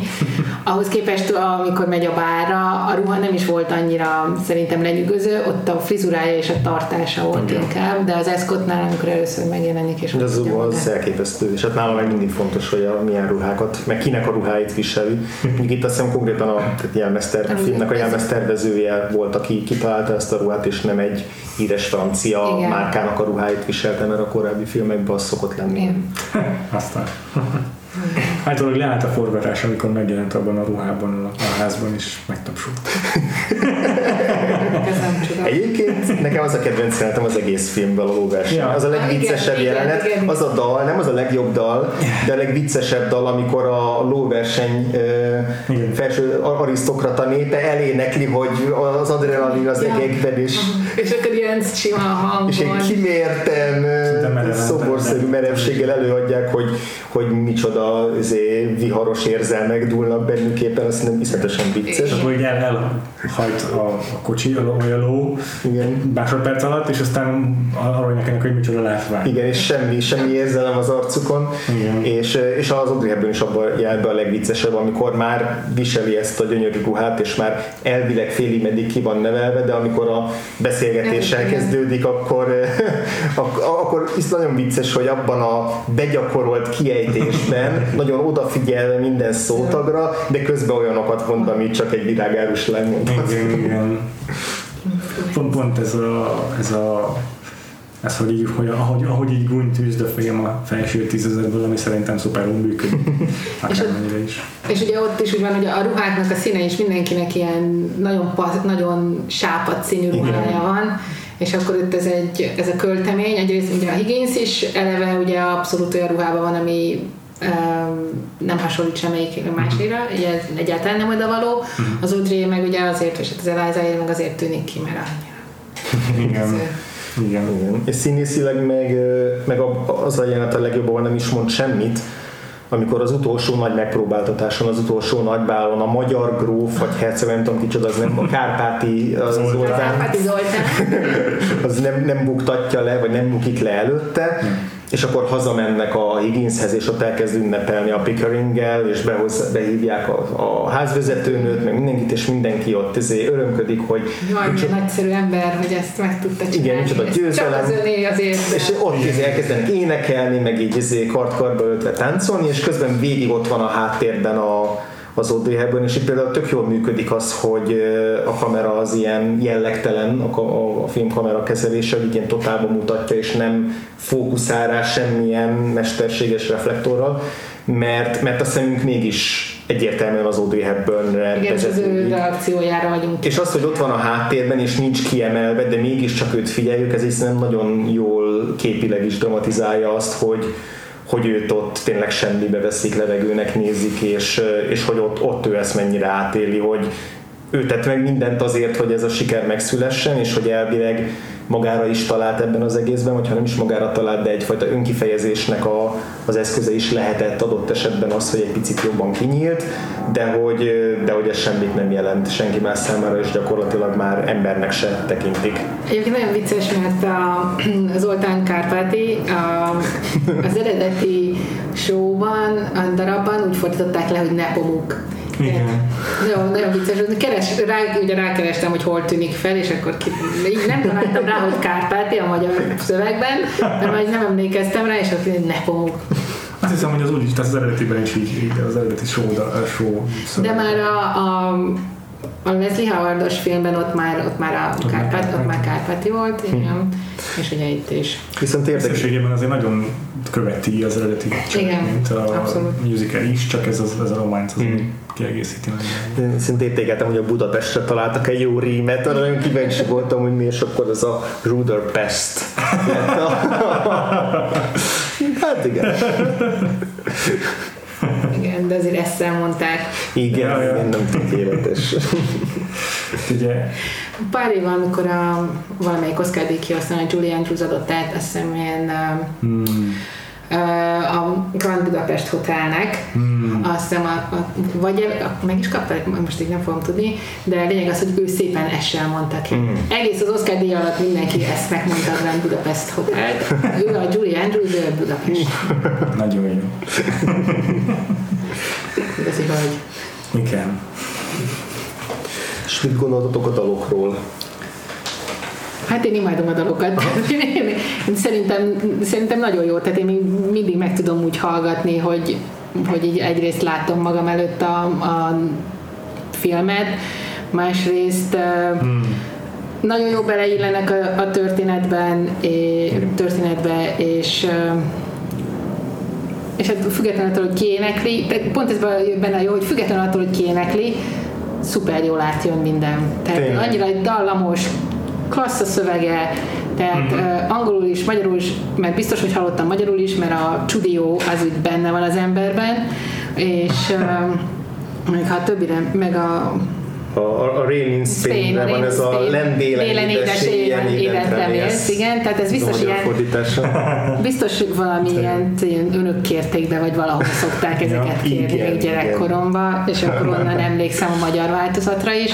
Ahhoz képest, amikor megy a bárra, a ruha nem is volt annyira szerintem lenyűgöző, ott a frizurája és a tartása volt Igen. inkább, de az Escottnál, amikor először megjelenik, és de az, az elképesztő, és hát nálam meg mindig fontos, hogy a milyen ruhákat, meg kinek a ruháit viseli. Mondjuk itt azt hiszem konkrétan a jelmezter, a filmnek a jelmeztervezője volt, aki kitalálta ezt a ruhát, és nem egy híres francia Igen. márkának a ruháit viselte, mert a korábbi filmekben az szokott lenni. Igen. Aztán. Általában leállt a forgatás, amikor megjelent abban a ruhában a, házban, és megtapsult. Egyébként nekem az a kedvenc jelenetem az egész filmben a lóverseny. Ja. Az a legviccesebb igen, jelenet, igen, igen. az a dal, nem az a legjobb dal, de a legviccesebb dal, amikor a lóverseny uh, felső arisztokrata népe elénekli, hogy az adrenalin az ja. egekben, és, és akkor ilyen sima hangon. És egy kimérten, szoborszerű merevséggel előadják, hogy, hogy micsoda izé, viharos érzelmek dúlnak bennük éppen, azt nem iszletesen vicces. Akkor így el, elhajt a, a kocsi, a ló, Igen. másodperc alatt, és aztán arról nekem, hogy micsoda látvány. Igen, és semmi, semmi érzelem az arcukon, Igen. és, és az Audrey Hepburn is abban jár be a legviccesebb, amikor már viseli ezt a gyönyörű ruhát, és már elvileg félig meddig ki van nevelve, de amikor a beszélgetés elkezdődik, akkor, akkor is nagyon vicces, hogy abban a begyakorolt kiejtésben nagyon odafigyel minden szótagra, de közben olyanokat mond, amit csak egy virágárus lány Igen, igen. Pont, pont ez a, ez a ez, hogy így, hogy, ahogy, ahogy így gúnytűzd a fejem a felső tízezerből, ami szerintem szuperul működik. és, is. és ugye ott is úgy van, hogy a ruháknak a színe is mindenkinek ilyen nagyon, nagyon sápat színű ruhája van, és akkor itt ez, egy, ez a költemény, egyrészt ugye a Higgins is eleve ugye abszolút olyan ruhában van, ami nem hasonlít semmelyik másira, ugye egyáltalán nem oda való. Uh-huh. Az Audrey meg ugye azért, és hát az Eliza meg azért tűnik ki, mert annyira. Igen. Igen. Igen. És színészileg meg, meg az a jelenet a legjobban nem is mond semmit, amikor az utolsó nagy megpróbáltatáson, az utolsó nagybálon a magyar gróf, vagy herceg, nem tudom kicsoda, az nem a Kárpáti az Zoltán, Kárpáti Zoltán. az nem, nem buktatja le, vagy nem bukik le előtte, hmm és akkor hazamennek a Higginshez, és ott elkezd ünnepelni a Pickeringgel, és behoz, behívják a, a házvezetőnőt, meg mindenkit, és mindenki ott izé örömködik, hogy... Jaj, milyen nagyszerű ember, hogy ezt meg tudta csinálni. Igen, micsoda győzelem. Csak az öné azért. És ott izé elkezdenek énekelni, meg így izé kart-karba öltve táncolni, és közben végig ott van a háttérben a, az ODH-ben, és itt például tök jól működik az, hogy a kamera az ilyen jellegtelen, a, a, a filmkamera kezelése, hogy ilyen totálban mutatja, és nem fókuszál rá semmilyen mesterséges reflektorral, mert, mert a szemünk mégis egyértelműen az Audrey Hepburnre Igen, és az ő reakciójára vagyunk. És az, hogy ott van a háttérben, és nincs kiemelve, de mégiscsak őt figyeljük, ez hiszen nagyon jól képileg is dramatizálja azt, hogy, hogy őt ott tényleg semmibe veszik, levegőnek nézik, és, és hogy ott, ott ő ezt mennyire átéli, hogy ő tett meg mindent azért, hogy ez a siker megszülessen, és hogy elvileg magára is talált ebben az egészben, vagy ha nem is magára talált, de egyfajta önkifejezésnek a, az eszköze is lehetett adott esetben az, hogy egy picit jobban kinyílt, de hogy, de hogy ez semmit nem jelent senki más számára, és gyakorlatilag már embernek se tekintik. Egyébként nagyon vicces, mert a Zoltán Kárpáti az eredeti showban, a darabban úgy fordították le, hogy Nepomuk igen. Nagyon, nagyon vicces. Keres, rá, ugye rákerestem, hogy hol tűnik fel, és akkor ki, így nem találtam rá, hogy Kárpáti a magyar szövegben, de majd nem emlékeztem rá, és akkor ne pomuk. Azt hiszem, hogy az úgy is, tehát az eredetiben is így, így az eredeti show, show De már a, a a Leslie Howardos filmben ott már, ott már a Kárpát, ott már Kárpáti volt, hm. igen, és ugye itt is. Viszont érdekességében azért nagyon követi az eredeti igen, mint a abszolút. musical is, csak ez, az, ez a románc az, hmm kiegészíti meg. Szinte értékeltem, hogy a Budapestre találtak egy jó rímet, arra nagyon kíváncsi voltam, hogy mi, és akkor ez a Ruder Pest. hát igen. De azért ezt mondták. Igen, ja, igen, nem tökéletes. Ugye? Pár év amikor a valamelyik Oscar díj aztán a Julie Andrews adott át, azt hiszem ilyen hmm a Grand Budapest Hotelnek, hmm. azt hiszem, a, a, vagy a, meg is kapta, most így nem fogom tudni, de a lényeg az, hogy ő szépen essel mondta ki. Hmm. Egész az Oscar díj alatt mindenki ezt megmondta a Grand Budapest Hotelt. Ő a Julie Andrews, ő a Budapest. Nagyon jó. Igazi hölgy. Igen. És mit gondoltatok a dalokról? Hát én imádom a dalokat. Én szerintem, szerintem nagyon jó, tehát én még mindig meg tudom úgy hallgatni, hogy, hogy így egyrészt látom magam előtt a, a filmet, másrészt hmm. nagyon jó beleillenek a, a történetben, és, történetbe, és és hát függetlenül attól, hogy kiénekli, pont ez benne jó, hogy függetlenül attól, hogy kiénekli, szuper jól átjön minden. Tehát Tényleg. annyira egy dallamos, klassz a szövege, tehát uh-huh. angolul is, magyarul is, mert biztos, hogy hallottam magyarul is, mert a csudió az úgy benne van az emberben, és uh, meg ha a többire, meg a a, a Rain in Spain, Spain van ez a lendélen édes éjjel igen, tehát ez biztos ilyen, biztos valami ilyen, ilyen önök kérték be, vagy valahol szokták ezeket ja, kérni igen, gyerekkoromban, és akkor onnan emlékszem a magyar változatra is,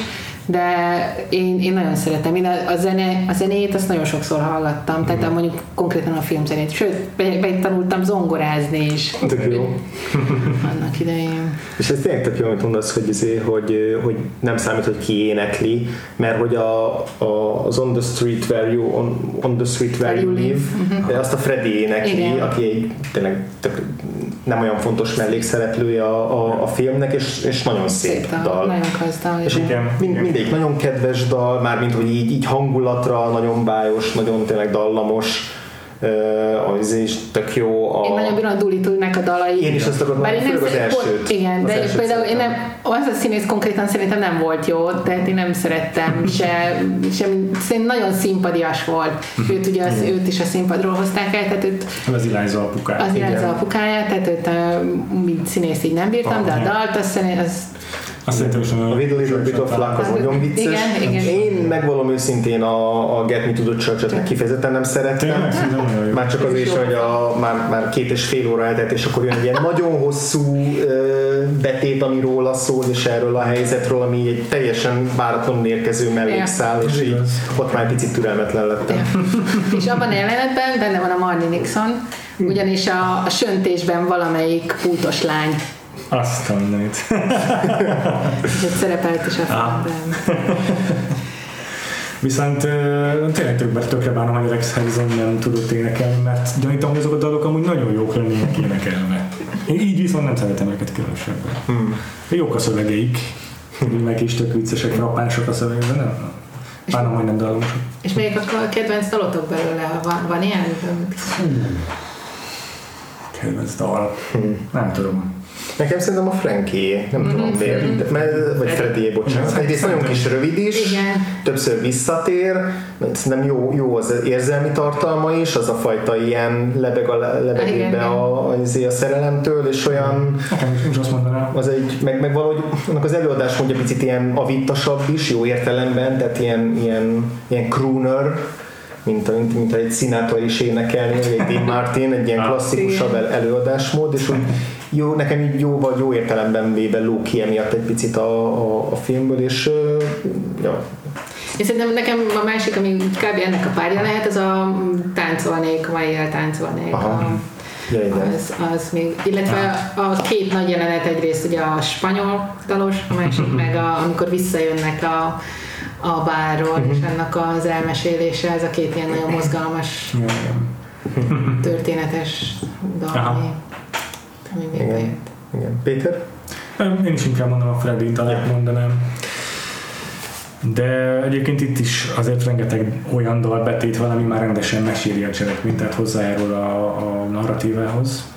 de én, én nagyon szeretem. Én a, a, zene, a zenét azt nagyon sokszor hallgattam, tehát mm. mondjuk konkrétan a filmzenét. Sőt, be, be tanultam zongorázni is. Tök jó. Annak idején. És ez tényleg tök jó, amit mondasz, hogy, izé, hogy, hogy nem számít, hogy ki énekli, mert hogy a, a, az On the Street Where You, on, on the Street Where, You Live, live. Uh-huh. azt a Freddy énekli, Igen. aki egy tényleg tök, nem olyan fontos mellékszereplője a, a, a filmnek, és, és nagyon szép, szép dal. Nagyon dal. És igen, mind, mindegyik nagyon kedves dal, mármint hogy így, így hangulatra, nagyon bájos, nagyon tényleg dallamos, az is tök jó. A... Én nagyon bírom a Dulitulnek a dalai. Én is azt akarom mondani, főleg az elsőt. Igen, az de elsőt például én nem, az a színész konkrétan szerintem nem volt jó, tehát én nem szerettem se, sem, szerintem nagyon szimpadias volt. Őt ugye az, őt is a színpadról hozták el, tehát őt... Az Eliza apukája. Az Eliza apukája, tehát őt mint színész így nem bírtam, de a dalt az, az azt szerintem is a, a a Little Bit of Luck az nagyon vicces. Igen, igen. Én megvalom őszintén a, a Get Me to the church kifejezetten nem szerettem. Már csak azért is, hogy a, már, már két és fél óra eltelt, és akkor jön egy ilyen nagyon hosszú betét, ami róla szól, és erről a helyzetről, ami egy teljesen váratlanul érkező mellékszál, és így ott már egy picit türelmetlen lettem. és abban a jelenetben benne van a Marnie Nixon, ugyanis a, a söntésben valamelyik pultos lány azt a mindenit. És szerepelt is a filmben. Viszont tényleg többet tökre bánom, hogy Rex Harrison nem tudott énekelni, mert gyanítom, hogy azok a dalok amúgy nagyon jók lennének énekelve. Én így viszont nem szeretem őket különösebben. Hmm. Jók a szövegeik, meg is tök viccesek, frappánsak a szövegben, nem? Bánom, hogy nem dalomosak. És még a kedvenc dalotok belőle? Van, van ilyen? Hmm. Kedvenc dal? Hmm. Nem tudom. Nekem szerintem a Frankie, nem mm-hmm. tudom miért, mert, vagy Freddy, bocsánat. Egyrészt nagyon kis rövid is, Igen. többször visszatér, szerintem jó, jó az érzelmi tartalma is, az a fajta ilyen lebeg a lebegébe a, a, a szerelemtől, és olyan... Nekem azt mondanám. Az egy, meg, meg valahogy annak az előadás mondja picit ilyen avittasabb is, jó értelemben, tehát ilyen, ilyen, ilyen crooner, mint, mint, mint egy Sinatra is énekelni, vagy egy Dean Martin, egy ilyen klasszikusabb előadásmód, és úgy jó, nekem így jó vagy jó értelemben véve ló ki emiatt egy picit a, a, a filmből, és ja. Én szerintem nekem a másik, ami kb. ennek a párja lehet, az a táncolnék, vagy éjjel táncolnék. Aha. A, az, az még, illetve a két nagy jelenet egyrészt ugye a spanyol dalos, a másik meg a, amikor visszajönnek a, a bárról, és mhm. annak az elmesélése, ez a két ilyen nagyon mozgalmas, történetes dal, ami még Igen. Igen. Péter? Én is inkább mondom a Freddy talán mondanám. De egyébként itt is azért rengeteg olyan dal betét van, ami már rendesen meséli a cselekményt, tehát hozzájárul a, a narratívához.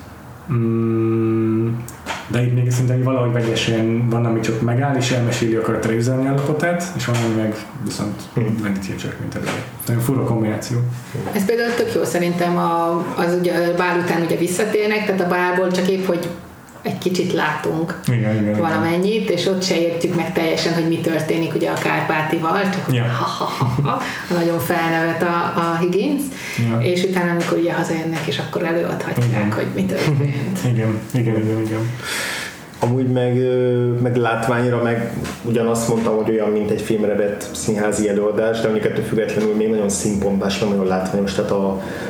Mm, de itt még szerintem valahogy vegyesen van, ami csak megáll és elmeséli a karakter érzelmi állapotát, és van, ami meg viszont vendíti a cselekményt előre. Nagyon fura kombináció. Ez például tök jó szerintem, a, az ugye a bár után ugye visszatérnek, tehát a bárból csak épp, hogy egy kicsit látunk igen, igen, valamennyit, igen. és ott se értjük meg teljesen, hogy mi történik ugye a Kárpátival, csak ja. ha, ha, ha, nagyon felnevet a, a Higgins, ja. és utána, amikor ugye hazajönnek, és akkor előadhatják, igen. hogy mi történt. igen, igen, igen, igen. Amúgy meg, meg látványra, meg ugyanazt mondtam, hogy olyan, mint egy filmre vett színházi előadás, de mondjuk ettől függetlenül még nagyon színpompás, nem nagyon látványos. Tehát a,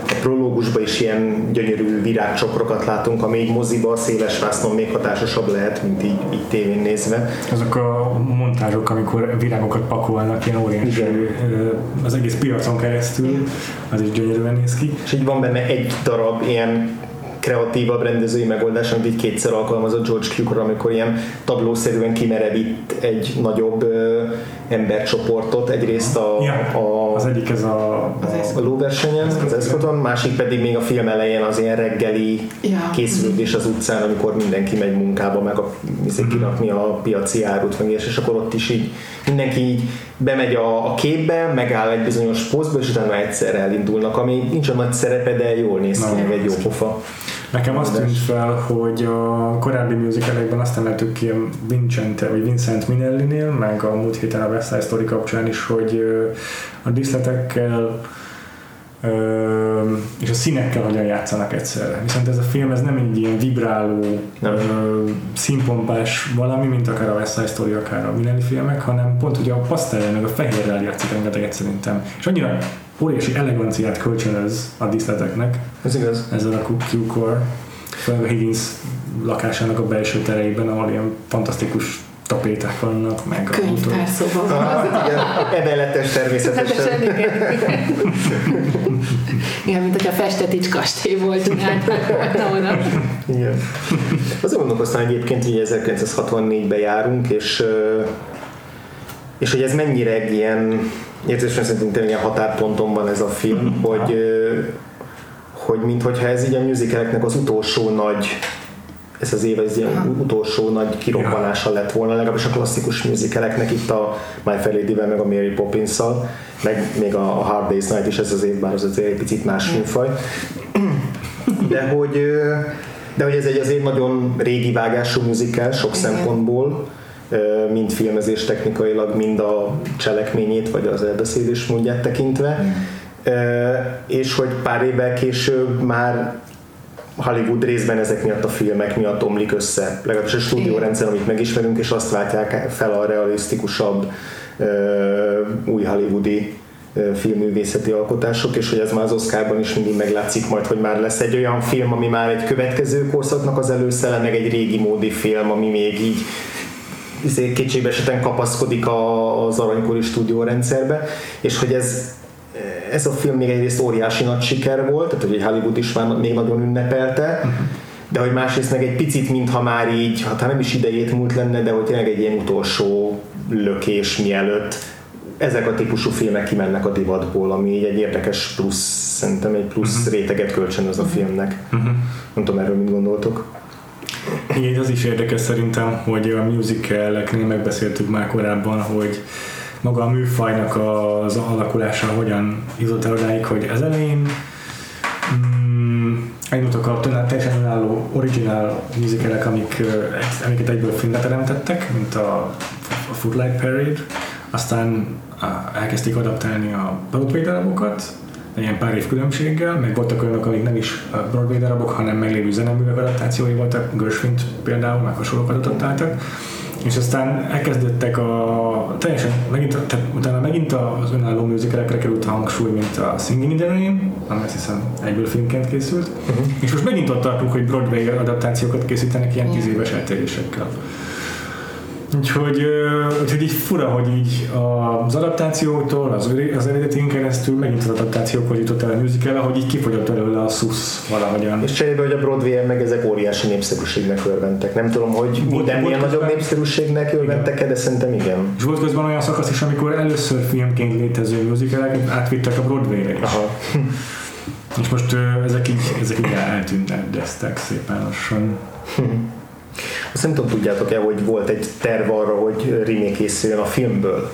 a prológusban is ilyen gyönyörű virágcsokrokat látunk, ami így moziba, széles vásznon még hatásosabb lehet, mint így, így tévén nézve. Azok a montázsok, amikor virágokat pakolnak ilyen óriási, az egész piacon keresztül, az is gyönyörűen néz ki. És így van benne egy darab ilyen kreatívabb rendezői megoldás, amit így kétszer alkalmazott George Cukor, amikor ilyen tablószerűen kimerevít egy nagyobb ö, embercsoportot. Egyrészt a, ja, a, az egyik ez a, a, a lóversenyen, az Escoton, másik pedig még a film elején az ilyen reggeli Ja. készülődés az utcán, amikor mindenki megy munkába, meg a, viszik kirakni a piaci árut, meg és, és akkor ott is így mindenki így bemegy a, a képbe, megáll egy bizonyos posztba, és utána egyszerre elindulnak, ami nincs a nagy szerepe, de jól néz ki, egy jó pofa. Nekem azt tűnt fel, hogy a korábbi musicalekben azt emeltük ki a Vincente, vagy Vincent Minellinél, meg a múlt héten a West Side Story kapcsán is, hogy a díszletekkel ö, és a színekkel hogyan játszanak egyszerre. Viszont ez a film ez nem egy ilyen vibráló, Nem. ö, színpompás valami, mint akár a West Side Story, akár a Minelli filmek, hanem pont ugye a pasztellel meg a fehérrel játszik rengeteget szerintem. És annyira óriási eleganciát kölcsönöz a díszleteknek, Ez igaz. ezzel a Q-core, főleg a Higgins lakásának a belső tereiben, ahol ilyen fantasztikus tapéták vannak, meg a Könyvtárszoba. Ah, igen, emeletes természetesen. Természetesen, igen. Igen, mint hogyha Festetics kastély volt volna oda. Igen. Azért gondolkoztam egyébként, hogy 1964-ben járunk, és, és hogy ez mennyire egy ilyen, érzésben szerintem ilyen határponton van ez a film, hogy, ö, hogy minthogyha ez így a musicaleknek az utolsó nagy ez az év ez ilyen utolsó nagy kirobbanása lett volna, legalábbis a klasszikus musicaleknek itt a My Fair Lady-vel, meg a Mary Poppins-szal, meg még a Hard Day's Night is ez az év, bár az azért egy picit más műfaj. De hogy, de hogy ez egy azért nagyon régi vágású musical sok Igen. szempontból, mind filmezés technikailag, mind a cselekményét, vagy az elbeszélés módját tekintve. Ö, És hogy pár évvel később már Hollywood részben ezek miatt a filmek miatt omlik össze. Legalábbis a stúdiórendszer, amit megismerünk, és azt váltják fel a realisztikusabb új hollywoodi filmművészeti alkotások, és hogy ez már az Oscarban is mindig meglátszik majd, hogy már lesz egy olyan film, ami már egy következő korszaknak az előszele, meg egy régi módi film, ami még így izé, kétségbe esetlen kapaszkodik a, az aranykori stúdiórendszerbe, és hogy ez ez a film még egyrészt óriási nagy siker volt, tehát hogy Hollywood is már még nagyon ünnepelte, de hogy másrészt meg egy picit, mintha már így, hát nem is idejét múlt lenne, de hogy tényleg egy ilyen utolsó lökés mielőtt ezek a típusú filmek kimennek a divatból, ami így egy érdekes plusz, szerintem egy plusz uh-huh. réteget kölcsönöz a filmnek. Uh-huh. Nem tudom, erről mit gondoltok. Igen, az is érdekes szerintem, hogy a musicaleknél megbeszéltük már korábban, hogy maga a műfajnak az alakulása hogyan jutott el odáig, hogy az elején mm, eljutok a teljesen önálló original musicalek, amik, amiket egyből filmbe teremtettek, mint a, a Footlight Parade, aztán elkezdték adaptálni a Broadway darabokat, ilyen pár év különbséggel, meg voltak olyanok, amik nem is Broadway darabok, hanem meglévő zeneművek adaptációi voltak, Gershwin például, meg hasonlókat adaptáltak, és aztán elkezdődtek a teljesen, megint, tehát utána megint az önálló műzikelekre került a hangsúly, mint a Singing in the Rain, ami azt hiszem egyből filmként készült, uh-huh. és most megint ott tartunk, hogy Broadway adaptációkat készítenek ilyen tíz éves eltérésekkel. Úgyhogy, úgyhogy így fura, hogy így az adaptációtól, az, az eredetén keresztül megint az adaptációkhoz jutott el a musical, hogy így kifogyott belőle a szusz valahogyan. És cserébe, hogy a Broadway-en meg ezek óriási népszerűségnek örventek. Nem tudom, hogy minden ilyen nagyobb népszerűségnek örventek de szerintem igen. És volt közben olyan szakasz is, amikor először filmként létező musicalek átvittek a Broadway-re is. Aha. És most ezek így, ezek így eltűnedeztek szépen lassan. Azt nem tudom, tudjátok-e, hogy volt egy terv arra, hogy remake készüljön a filmből?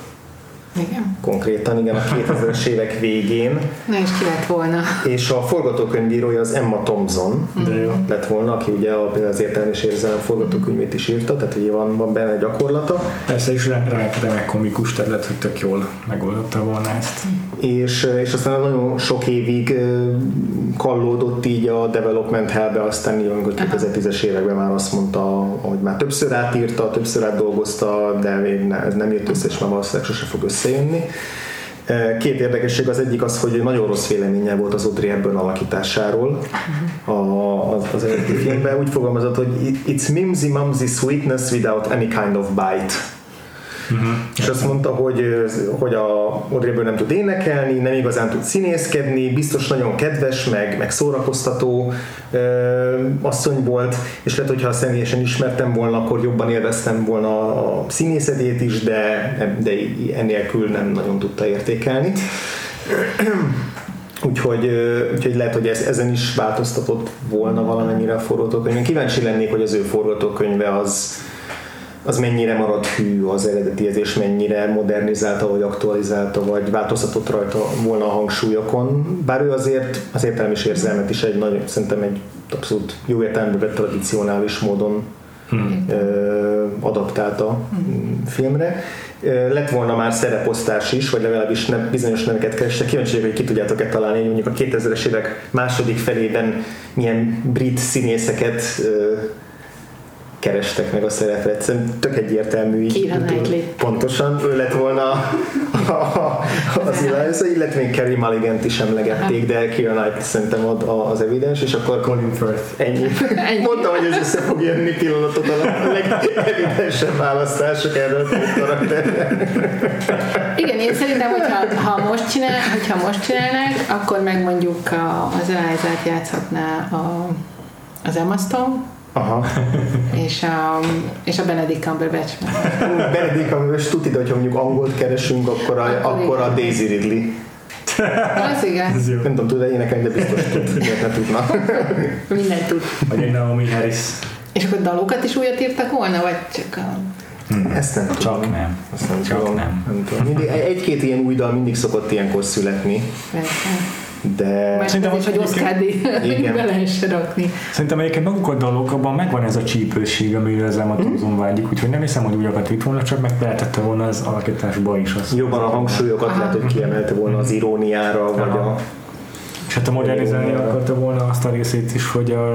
Igen. Konkrétan, igen, a 2000-es évek végén. Na és ki lett volna? És a forgatókönyvírója az Emma Thompson De jó. lett volna, aki ugye a, például az értelmi és érzelem forgatókönyvét is írta, tehát ugye van, van benne egy gyakorlata. Persze is rá remek komikus, tehát lehet, hogy tök jól megoldotta volna ezt. És, és aztán nagyon sok évig kallódott így a development hellbe, aztán így amikor 2010-es években már azt mondta, hogy már többször átírta, többször átdolgozta, de még ne, ez nem jött össze, és már valószínűleg sose fog összejönni. Két érdekesség az egyik az, hogy nagyon rossz véleménye volt az Audrey Hepburn alakításáról a, az, az eredeti filmben. Úgy fogalmazott, hogy it's mimsy mumsy sweetness without any kind of bite. Uh-huh. És azt mondta, hogy, hogy a Audrey nem tud énekelni, nem igazán tud színészkedni, biztos nagyon kedves, meg, meg szórakoztató ö, asszony volt, és lehet, hogyha személyesen ismertem volna, akkor jobban élveztem volna a színészedét is, de, de ennélkül nem nagyon tudta értékelni. Úgyhogy, úgyhogy lehet, hogy ez, ezen is változtatott volna valamennyire a forgatókönyv. Én kíváncsi lennék, hogy az ő forgatókönyve az, az mennyire maradt hű az eredetihez, és mennyire modernizálta, vagy aktualizálta, vagy változtatott rajta volna a hangsúlyokon. Bár ő azért az értelmi érzelmet is egy nagyon, szerintem egy abszolút jó értelemben vett tradicionális módon hmm. adaptálta hmm. filmre. Lett volna már szereposztás is, vagy legalábbis nem, bizonyos neveket kerestek. Kíváncsi vagyok, hogy ki tudjátok-e találni, hogy mondjuk a 2000-es évek második felében milyen brit színészeket kerestek meg a szerepre. Egyszerűen tök egyértelmű. így. Knightley. Pontosan, ő lett volna a, a, az Eliza, illetve még Kerry Mulligan-t is emlegették, de Keira Knight szerintem ad az evidens, és akkor Colin Firth. Ennyi. Ennyi. Mondtam, hogy ez össze fog jönni pillanatot a legevidensebb választások erről a karakterre. Igen, én szerintem, hogyha ha most, csinál, hogyha most csinálnák, akkor meg mondjuk a, az Eliza-t játszhatná a, az Emma Stone, Aha. és a, és a Benedict Cumberbatch. Benedict Cumberbatch tuti, de hogyha mondjuk angolt keresünk, akkor a, Akkor akkor a. Daisy Ridley. Az igen, Ez jó. Nem tudom, tud-e énekelni, de biztos tud, miért ne tudna. mindent tud. Vagy egy Naomi Harris. És akkor dalokat is újat írtak volna, vagy csak a... Ezt nem tudom. Csak nem. Azt nem Csak tudom. nem. nem tudom. Mindig, egy-két ilyen új dal mindig szokott ilyenkor születni, Persze. De... Mert Szerintem az is, hogy Oscar díj Igen. be lehessen rakni. Szerintem egyébként maguk a dalok, abban megvan ez a csípőség, amire az Emma Thompson vágyik, úgyhogy nem hiszem, hogy újakat vitt volna, csak meg volna az alakításba is azt. Jobban a hangsúlyokat lehet, hogy kiemelte volna az iróniára, vagy Aha. a... És hát a modernizálni akarta volna azt a részét is, hogy a,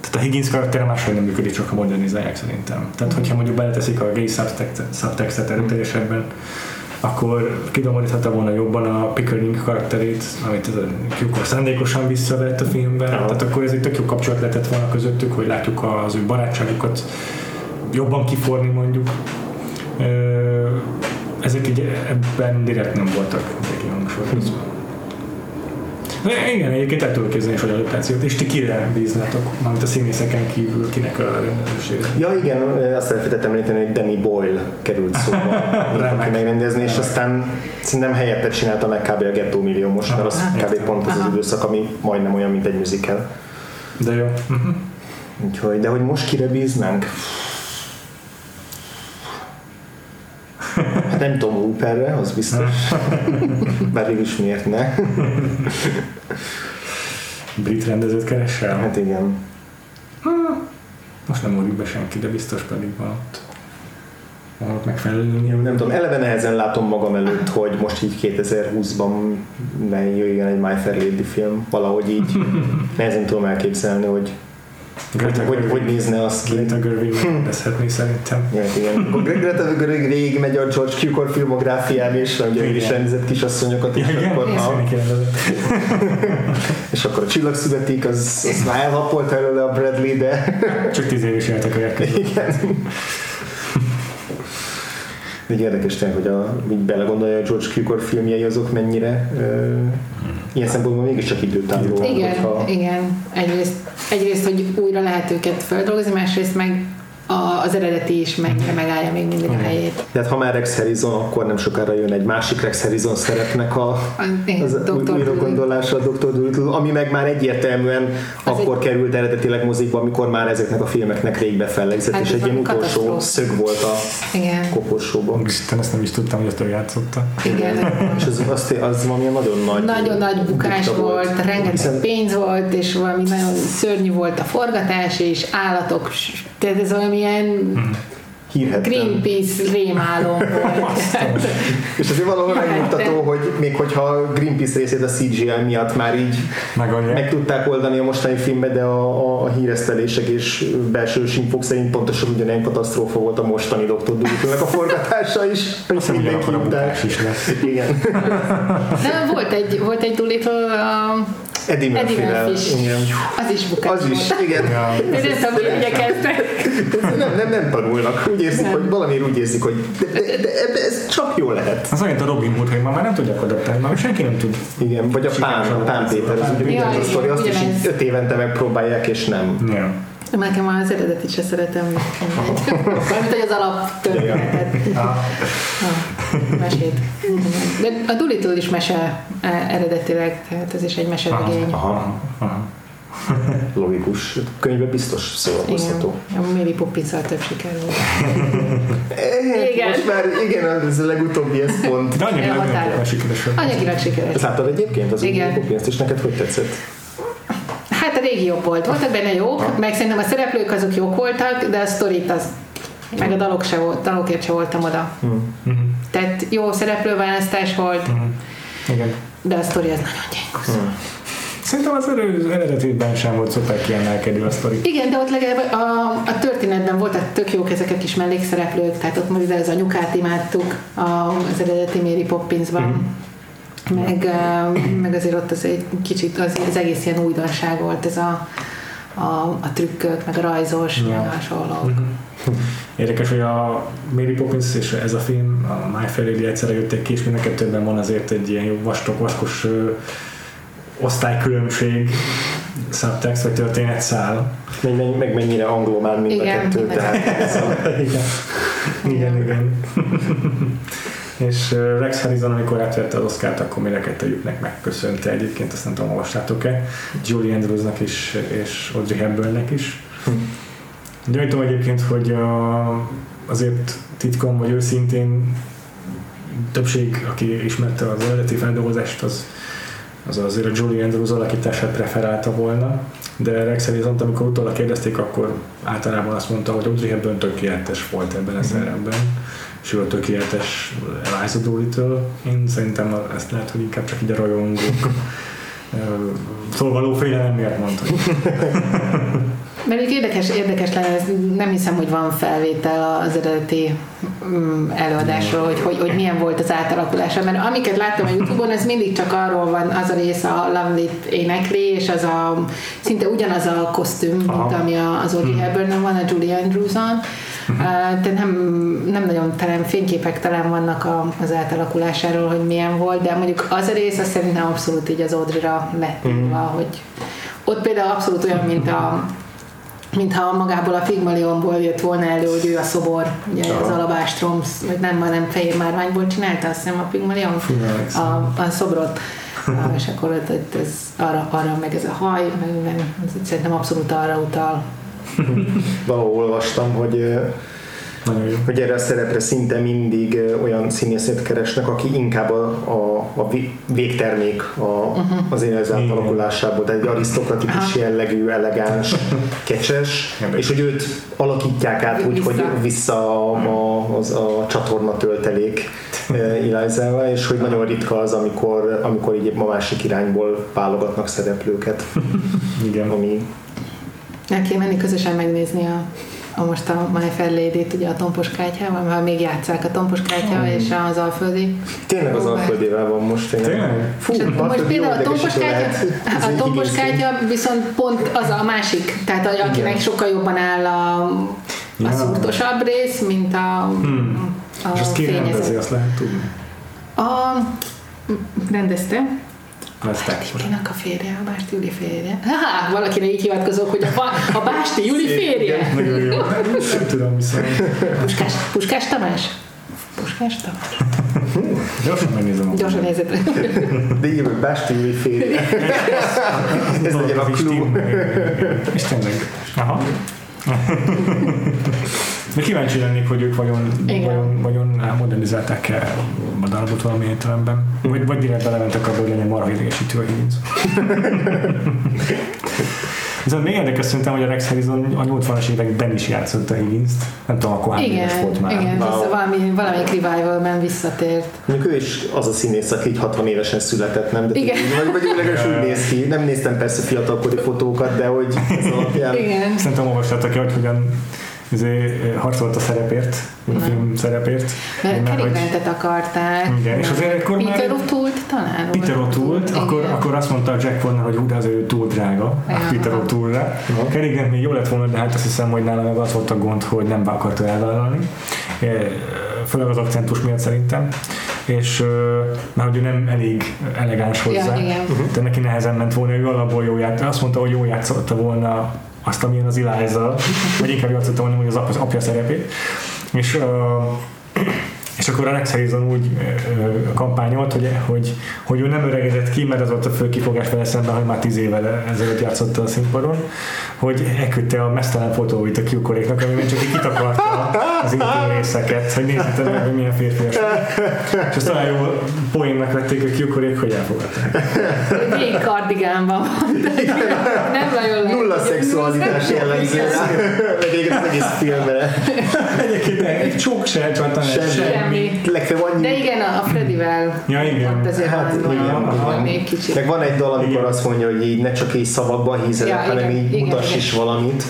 tehát a Higgins karaktere máshogy nem működik, csak ha modernizálják szerintem. Tehát, hogyha mondjuk beleteszik a gay subtext- subtextet erőteljesebben, akkor kidomoríthatta volna jobban a Pickering karakterét, amit a Kukor szándékosan visszavett a filmben, Aha. tehát akkor ez egy tök jó kapcsolat lehetett volna közöttük, hogy látjuk az ő barátságukat jobban kiforni mondjuk. Ezek így ebben direkt nem voltak kihangsúlyozva. De igen, egyébként el tudok képzelni is adaptációt, és ti kire bíznátok, mármint a színészeken kívül, kinek a rendezősége? Ja igen, azt elfelejtettem említeni, hogy Danny Boyle került szóba, aki megrendezni, és aztán szerintem helyette csinálta meg kb. a Gettó millió most, mert az kb. pont az az időszak, ami majdnem olyan, mint egy musical. De jó. Uh-huh. Úgyhogy, de hogy most kire bíznánk? Nem tudom, Hooperre, az biztos. Bár is miért ne? Brit rendezőt keresel? Hát igen. Most nem úrik be senki, de biztos pedig van ott. Van ott megfelelő nyilván. Nem tudom, eleve nehezen látom magam előtt, hogy most így 2020-ban ne jöjjön egy My Fair Lady film. Valahogy így nehezen tudom elképzelni, hogy hogy, hogy, hogy nézne az ki. Greta Gerwig rendezhetné szerintem. Ja, igen. Greta Gerwig végig megy a George Cukor filmográfián, és ugye ő is Igen. rendezett kisasszonyokat, és Ja, igen, akkor, rendezett. és akkor a csillag születik, az, az már elhapolt előle a Bradley, de Csak tíz év is éltek a igen. De így érdekes tényleg, hogy a, így belegondolja a George Cukor filmjei azok mennyire ilyen szempontból mégiscsak időtálló. Igen, hogyha- igen. Egyrészt, egyrészt, hogy újra lehet őket földolgozni, másrészt meg a, az eredeti is mennyire megállja még mindig a helyét. Tehát ha már Rex Harrison, akkor nem sokára jön egy másik Rex Harrison szerepnek a, az újra gondolása a Dr. Dolittle, ami meg már egyértelműen Az akkor egy- került eredetileg mozikba, amikor már ezeknek a filmeknek rég befellegzett, Hát és egy ilyen valami utolsó szög volt a Igen, koporsóban. Isten, ezt nem is tudtam, hogy ő játszotta. igen. És az, az, az valami nagyon nagy Nagyon nagy bukás bukta volt, rengeteg Hiszen- pénz volt, és valami nagyon szörnyű volt a forgatás, és állatok, tehát ez valamilyen hírhettem. Greenpeace rémálom volt. És azért valahol megmutató, hogy még hogyha a Greenpeace részét a CGI miatt már így Megoldják. meg tudták oldani a mostani filmbe, de a, a, a híresztelések és belső infók szerint pontosan ugyanilyen katasztrófa volt a mostani Dr. Dolittle-nek a forgatása is. Azt hiszem, mindenki ugyanakkor a bukás is lesz. Igen. De volt egy, volt egy Doolittle, a Eddie. Murphy. Igen. Az is bukás Az is, volt. igen. Ja. Én nem tudom, hogy igyekeztek. Nem, nem, nem tanulnak. Úgy érzik, Nem. hogy valamiért úgy érzik, hogy de, de, de, de ez csak jó lehet. Az olyan, a Robin Hood, hogy ma már nem tudják adaptálni, már senki nem tud. Igen, vagy a Pán, a Pán Péter, az ugyanaz a sztori, azt is öt évente megpróbálják, és nem. Ja. Nekem az eredetit se szeretem. Mármint, hogy az alaptörténetet. A mesét. De a Doolittle is mese e, eredetileg, tehát ez is egy meseregény. Aha, aha. logikus. Könyvben biztos szórakoztató. Igen, a Mary poppins több siker volt. Eh, Igen. Most már igen, ez a legutóbbi ez pont. De olyan sikeres. Anyagilag sikeres. Ezt láttad egyébként az Igen. új pénzt, és neked hogy tetszett? Hát a régi jobb volt. Voltak benne jók, meg szerintem a szereplők azok jók voltak, de a sztorit az meg a dalok se volt, dalokért se voltam oda. Mhm. Tehát jó szereplőválasztás volt, Mhm. Igen. de a sztori az nagyon gyenge. Szerintem az eredetiben sem volt szuper kiemelkedő a sztori. Igen, de ott legalább a, a történetben voltak tök jók ezek a kis mellékszereplők, tehát ott mondjuk az anyukát imádtuk a, az eredeti Mary Poppinsban. Meg, eh, meg azért ott az egy kicsit az, az egész ilyen újdonság volt, ez a, a, a trükkök, meg a rajzos, Ja. meg a hasonlók. Érdekes, hogy a Mary Poppins és ez a film, a My Fair Lady egyszerre jöttek ki, és mind a kettőben van azért egy ilyen jó vastag, vaskos ö, osztálykülönbség, subtext vagy történetszál. Meg, meg, meg mennyire angol már mind Igen, a kettő, tehát a, igen. igen, igen. és Rex Harrison, amikor átvette az Oscárt, akkor a kettőjüknek megköszönte egyébként, azt nem tudom, olvastátok-e, Julie Andrewsnak is, és Audrey Hepburnnek is. Gyanítom egyébként, hogy a, azért titkom vagy őszintén többség, aki ismerte az eredeti feldolgozást, az, az azért a Julie Andrews alakítását preferálta volna, de Rex Harrison, amikor utólag kérdezték, akkor általában azt mondta, hogy Audrey Hepburn tökéletes volt ebben a szerepben, és ő a tökéletes Eliza Doolittle. Én szerintem ezt lehet, hogy inkább csak így a rajongók ö, szóval félelem miatt mondta. Mert érdekes, érdekes lenne, nem hiszem, hogy van felvétel az eredeti mm, előadásról, hogy, hogy, hogy milyen volt az átalakulása, mert amiket láttam a Youtube-on, ez mindig csak arról van, az a rész a Lovely-t énekli, és az a, szinte ugyanaz a kosztüm, mint ami az Audrey Hepburn van, a Julie Andrews-on, tehát nem, nem nagyon talán fényképek talán vannak a, az átalakulásáról, hogy milyen volt, de mondjuk az a rész, az szerintem abszolút így az Audrey-ra lett írva, hogy ott például abszolút olyan, mint a mintha magából a Pygmalionból jött volna elő, hogy ő a szobor, ugye az Alabastrom, vagy nem, hanem fehér márványból csinálta, azt hiszem a emlékszem. a, a szobrot. És akkor ott, ott ez arra, arra, meg ez a haj, meg, meg szerintem abszolút arra utal. valahol olvastam, hogy hogy erre a szerepre szinte mindig olyan színészet keresnek, aki inkább a, a, a vé- végtermék a, uh-huh. az élet átalakulásából, tehát egy arisztokratikus jellegű, elegáns, kecses, és hogy őt alakítják át úgy, Vissza. hogy vissza a, a, az a csatorna töltelék Ilázával, és hogy nagyon ritka az, amikor, amikor így a másik irányból válogatnak szereplőket, Igen. ami El kéne menni közösen megnézni a, a most a My Fair Lady-t, ugye a Tompos kártyával, mert még játszák a Tompos kártya és az Alföldi. tényleg az Próbál. alföldével van most. Tényleg. Tényleg? Fú, És most például a tompos kártya, a tompos kártya viszont pont az a másik, tehát a- akinek Igen. sokkal jobban áll a, a Ja. szúrtosabb rész, mint a, Hmm. a És azt ki rendezi, azt lehet tudni. A, rendezte. Lesz Kinek a férje, a Básti Juli férje. Ha, valakire így hivatkozok, hogy a, a Básti Juli férje. Nagyon jó. Nem tudom viszont. Puskás, Puskás Tamás? Puskás Tamás? Gyorsan megnézem. Gyorsan nézed. De jövök Básti Júli férje. Ez legyen a tényleg. És tényleg. Aha. De kíváncsi lennék, hogy ők vajon, Igen. vajon, vajon modernizálták-e a darabot valamilyen értelemben. Vagy, vagy direkt belementek abba, hogy legyen marha idegesítő a híz. Viszont még érdekes szerintem, hogy a Rex Harrison a 80-as években is játszott a higgins Nem tudom, akkor hány éves Igen, volt már. igen, Wow. vissza, valami, valamelyik revivalben visszatért. Mondjuk ő is az a színész, aki így 60 évesen született, nem? De Igen. Vagy, vagy legalábbis úgy néz ki. Nem néztem persze fiatalkori fotókat, de hogy ez alapján. Igen. Szerintem olvastátok ki, hogy hogyan harcolt a szerepért, a film szerepért. Cary hogy- akarták. Igen, és azért akkor már- Peter O'Toole talán Peter volt. O'Toole, akkor, Igen. akkor azt mondta a Jack Warner, hogy de azért ő túl drága a Ja. Peter O'Toole-re. Grant még jó lett volna, de hát azt hiszem, hogy nála meg az volt a gond, hogy nem akarta elvállalni. Eh, Főleg az akcentus miatt szerintem. És mert hogy ő nem elég elegáns hozzá. Ja, igen. De neki nehezen ment volna, ő alapból jó játszott. Azt mondta, hogy jó játszotta volna azt, amilyen az Eliza, vagy inkább játszotta volna, hogy az apja, szerepét. És és akkor a Rex Harrison úgy ö, kampányolt, hogy, hogy, hogy ő nem öregedett ki, mert az volt a fő kifogás vele szemben, hogy már tíz évvel ezelőtt játszotta a színpadon, hogy elküldte a mesztelen fotóit a kiukoréknak, amiben csak így kitakarta az intim részeket, hogy nézzétek meg, hogy milyen férfias. És azt olyan jó poénnak vették a kiukorék, hogy elfogadták. Végig kardigánban van. de Nem nagyon. Nulla szexualitás jellemző. Meg egyébként az egész filmre. Egyébként egy csók se csattan Semmi. De igen, a Freddyvel Ja, igen. ott azért Hát, van, igen, van, még kicsit. Meg van egy dal, amikor Igen. azt mondja, hogy így ne csak így szavakban hízelek, Ja, hanem igen, így igen, igen. is valamit.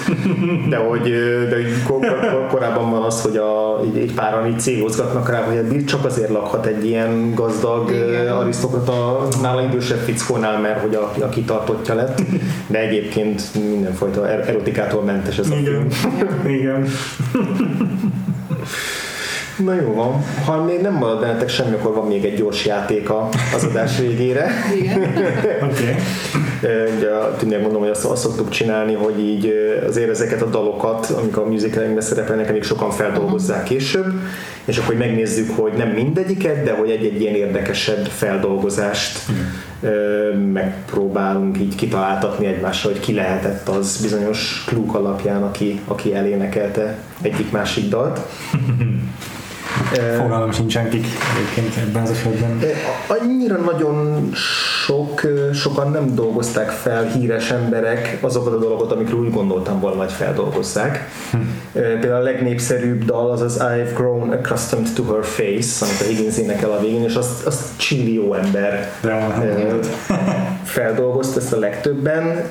De hogy, de hogy kor, kor, korábban van az, hogy a, így, egy páran így cégozgatnak rá, hogy Bill csak azért lakhat egy ilyen gazdag Igen. arisztokrata nála idősebb fickónál, mert hogy a, a kitartottja lett. De egyébként mindenfajta er- erotikától mentes ez a film. Igen. Igen. Na jó van, ha még nem marad bennetek semmi, akkor van még egy gyors játéka az adás végére. Igen. Oké. Ö, Ugye tényleg mondom, hogy azt, azt szoktuk csinálni, hogy így azért ezeket a dalokat, amik a musicalingben szerepelnek, amik sokan feldolgozzák később, és akkor hogy megnézzük, hogy nem mindegyiket, de hogy egy-egy ilyen érdekesebb feldolgozást ö, megpróbálunk így kitaláltatni egymással, hogy ki lehetett az bizonyos klúk alapján, aki, aki elénekelte egyik-másik dalt. Fogalmam sincsen kik egyébként ebben az esetben. annyira nagyon sok, sokan nem dolgozták fel híres emberek azokat a dolgokat, amikről úgy gondoltam volna, hogy feldolgozzák. Ö, Például a legnépszerűbb dal az az I've grown accustomed to her face, amit a Higgins énekel a végén, és azt, azt csillió ember ö, feldolgozta ezt a legtöbben.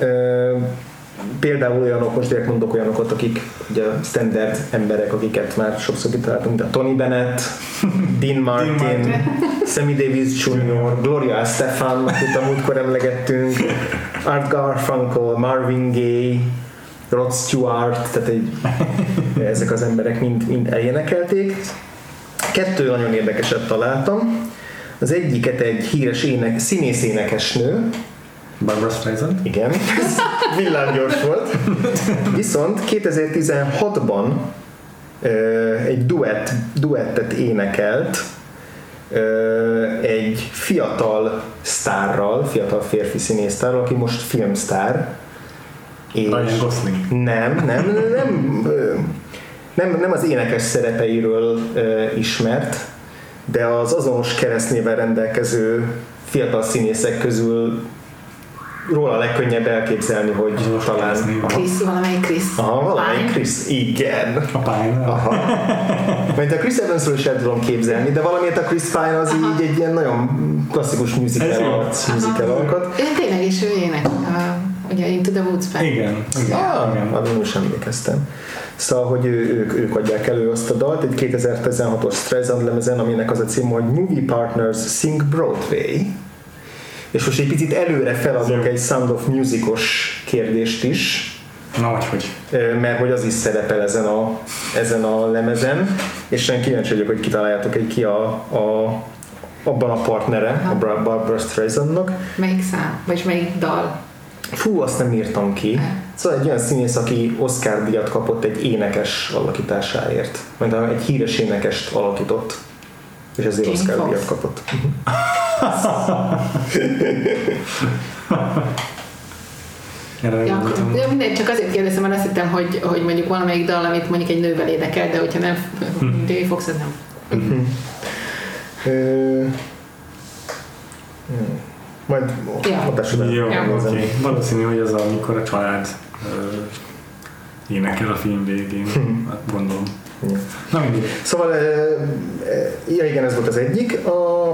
Például olyanok, most direkt mondok olyanokat, akik ugye standard emberek, akiket már sokszor kitaláltunk, mint a Tony Bennett, Dean Martin, Martin. Sammy Davis Jr., Gloria Estefan, akit a múltkor emlegettünk, Art Garfunkel, Marvin Gaye, Rod Stewart, tehát egy, ezek az emberek mind, mind elénekelték. Kettő nagyon érdekeset találtam. Az egyiket egy híres ének, színész énekesnő, Barbara Streisand. igen, villámgyors volt. Viszont 2016-ban ö, egy duett, duettet énekelt egy fiatal sztárral, fiatal férfi színésztárral, aki most filmsztár. És Ryan Gosling. nem, nem, nem, nem, nem, az énekes szerepeiről ismert, de az azonos keresztnével rendelkező fiatal színészek közül róla legkönnyebb elképzelni, hogy Azonos talán... Chris, valamelyik Chris. Aha, valamelyik. Chris. Igen. A Pine. Aha. Mert a Chris Evansról is el tudom képzelni, de valamiért a Chris Pine az így egy ilyen nagyon klasszikus musical, arc, musical alkat. Ő tényleg is ő ének. Uh, ugye Into the Woods-ben. Igen. Igen. Ah, igen. arra nem is emlékeztem. Szóval, hogy ő, ők, ők adják elő azt a dalt, egy 2016-os Streisand lemezen, aminek az a cím, hogy Movie Partners Sing Broadway. És most egy picit előre feladok egy Sound of Music-os kérdést is, Na, vagy hogy. Mert hogy az is szerepel ezen a, ezen a lemezen, és én kíváncsi vagyok, hogy kitaláljátok, hogy ki a, a abban a partnere, a Bra- Barbara Streisandnak. Melyik szám? Vagy melyik dal? Fú, azt nem írtam ki. Szóval egy olyan színész, aki Oscar díjat kapott egy énekes alakításáért. Majd egy híres énekest alakított. És ezért Oscar Foxx. díjat kapott. Erre Ja, gondoltam. ja, mindegy, csak azért kérdeztem, mert azt hittem, hogy, hogy mondjuk valamelyik dal, amit mondjuk egy nővel énekel, de hogyha nem, Jamie Foxx, az nem. Ö, hmm. Majd adásra Jó, oké. Valószínű, hogy az, amikor a család énekel a film végén, hát gondolom. Na mindig. Szóval, ja igen, ez volt az egyik a,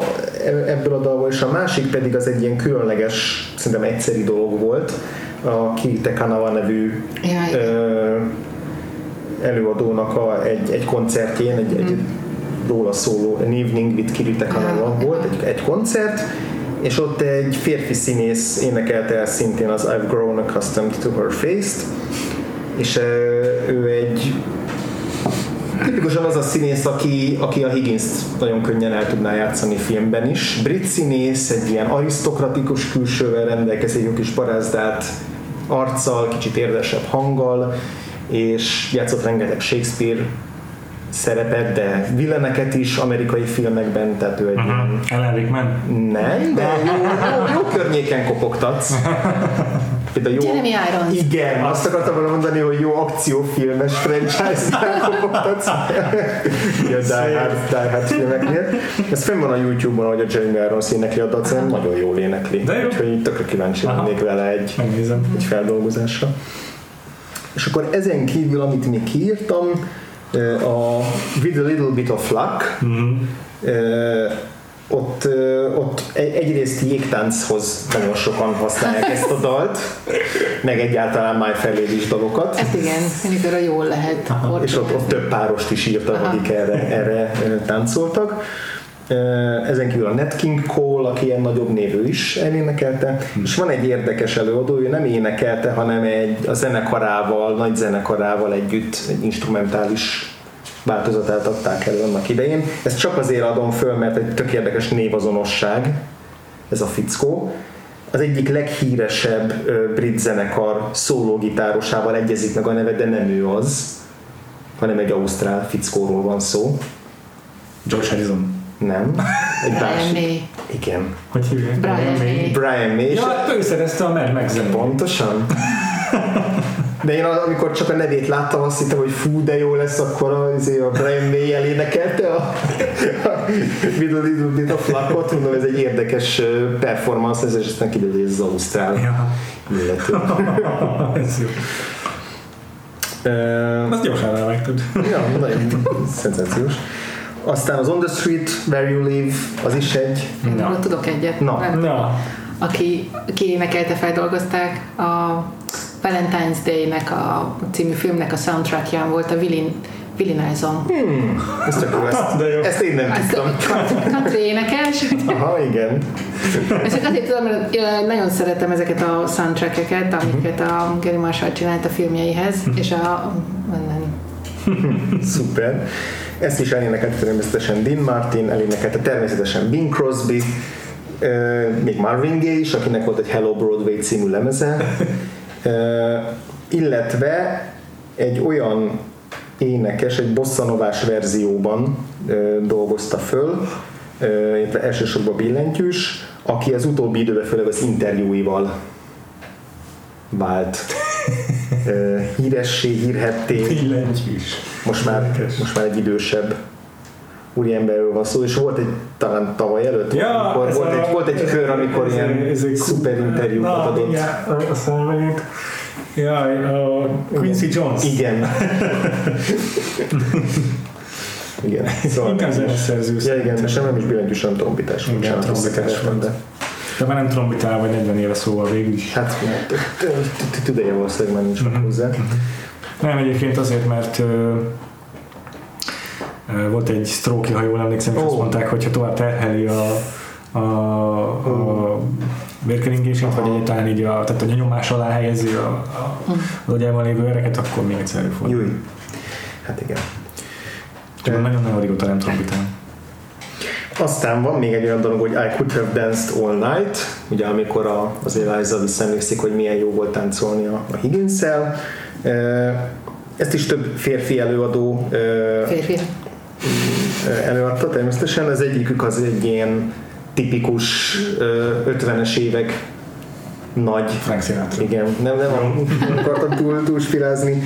ebből a dalból, és a másik pedig az egy ilyen különleges, szerintem egyszeri dolog volt, a Kirite Kanawa nevű ö, előadónak a, egy, egy koncertjén, egy, egy róla szóló An Evening with Kirite Kanawa Ja. volt, egy, egy koncert, és ott egy férfi színész énekelte el szintén az I've grown accustomed to her face-t, és ö, ő egy tipikusan az a színész, aki, aki a higgins nagyon könnyen el tudná játszani filmben is. Brit színész, egy ilyen arisztokratikus külsővel rendelkezik, jó kis parázdált arccal, kicsit érdesebb hanggal, és játszott rengeteg Shakespeare szerepet, de villeneket is amerikai filmekben, tehát ő egy ilyen Ellen Rickman? nem, de jó, jó, jó környéken kopogtatsz. Például jó, Jeremy Irons. Igen, azt akartam volna mondani, hogy jó akciófilmes franchise-nál kopogtatsz. Ja, Die Hard, Die Hard filmeknél. Ez fenn van a YouTube-on, hogy a Jeremy Irons énekli a dacen, nagyon jól énekli. De jó. Úgyhogy tökre kíváncsi lennék vele egy, Megnézem. egy feldolgozásra. És akkor ezen kívül, amit még kiírtam, a With a Little Bit of Luck, Ö, ott, ö, ott egy- egyrészt jégtánchoz nagyon sokan használják ezt a dalt, meg egyáltalán My Fair Lady-s dalokat, Hát igen, amikor a jól lehet. és ott, ott több párost is írtak, Aha. akik erre, erre táncoltak. Ezen kívül a Nat King Cole, aki ilyen nagyobb névő is elénekelte, és van egy érdekes előadó, ő nem énekelte, hanem egy, a zenekarával, nagy zenekarával együtt egy instrumentális változatát adták elő annak idején. Ezt csak azért adom föl, mert egy tök érdekes névazonosság ez a fickó. Az egyik leghíresebb brit zenekar szólógitárosával egyezik meg a neve, de nem ő az, hanem egy ausztrál fickóról van szó. George Harrison. Nem. Egy Brian másik. May. Igen. Hogy hívják? Brian May. Brian May. Ja, hát ő szerezte a Mad Max. Pontosan. De én amikor csak a nevét láttam, azt hittem, hogy fú, de jó lesz, akkor a, azért a Brian May elénekelte a, a a Little Bit of Luck-ot. Mondom, ez egy érdekes performance, ez, és aztán kiderül, hogy ez az Ausztrál Ja. illető. Ez jó. Azt gyorsan rávágtad. Ja, nagyon szenzációs. Aztán az On the Street, Where You Live, az is egy. Na. róla tudok egyet. Na. Tudom. Na, aki, aki énekelte, feldolgozták a Valentine's Day-nek a című filmnek a soundtrackján volt a Willie, Willie Nelson. Ez tök jó, ezt, De jó. ezt én nem Ez tudtam. country énekes. Aha, igen. Ezt csak azért tudom, mert nagyon szeretem ezeket a soundtrackeket, amiket a Gary Marshall csinált a filmjeihez, és a Szuper. Ezt is elénekelte természetesen Dean Martin, elénekelte természetesen Bing Crosby, még Marvin Gaye is, akinek volt egy Hello Broadway című lemeze, illetve egy olyan énekes, egy bosszanovás verzióban dolgozta föl, elsősorban billentyűs, aki az utóbbi időben főleg az interjúival vált híressé, hírhetté, billentyűs. most már, Érdekes. most már egy idősebb úriemberről van szó, és volt egy talán tavaly előtt, Ja, amikor volt, a- egy, volt egy kör, amikor ez- ilyen ez egy- szuper interjúkat Na, adott. igen, azt mondom megint. Jaj, a Quincy Jones. Igen. igen. Szóval Inkább zeneszerző. Ja, igen, sem nem is billentyűs, hanem trombitás. Igen, trombitás de De már nem trombitál vagy 40 éve szóval végül is. hát tüdeje valószínűleg már nincs meg hozzá. Nem, egyébként azért, mert volt egy stroke ha jól emlékszem, és azt mondták, hogy ha tovább terheli a, a, a vérkeringését, vagy egyáltalán így a, tehát a nyomás alá helyezi a, a, az agyában lévő ereket, akkor még egyszer előfordul. Júj. Hát igen. Csak nagyon-nagyon régóta nem trombitál. Aztán van még egy olyan dolog, hogy I could have danced all night, ugye amikor a, az Eliza visszaemlékszik, hogy milyen jó volt táncolni a, a Higgins-szel. E, Ezt is több férfi előadó férfi. előadta természetesen. Az egyikük az egy ilyen tipikus e, 50-es évek nagy Frank Sinatra. igen, nem, nem, nem akartam túl, túl spirázni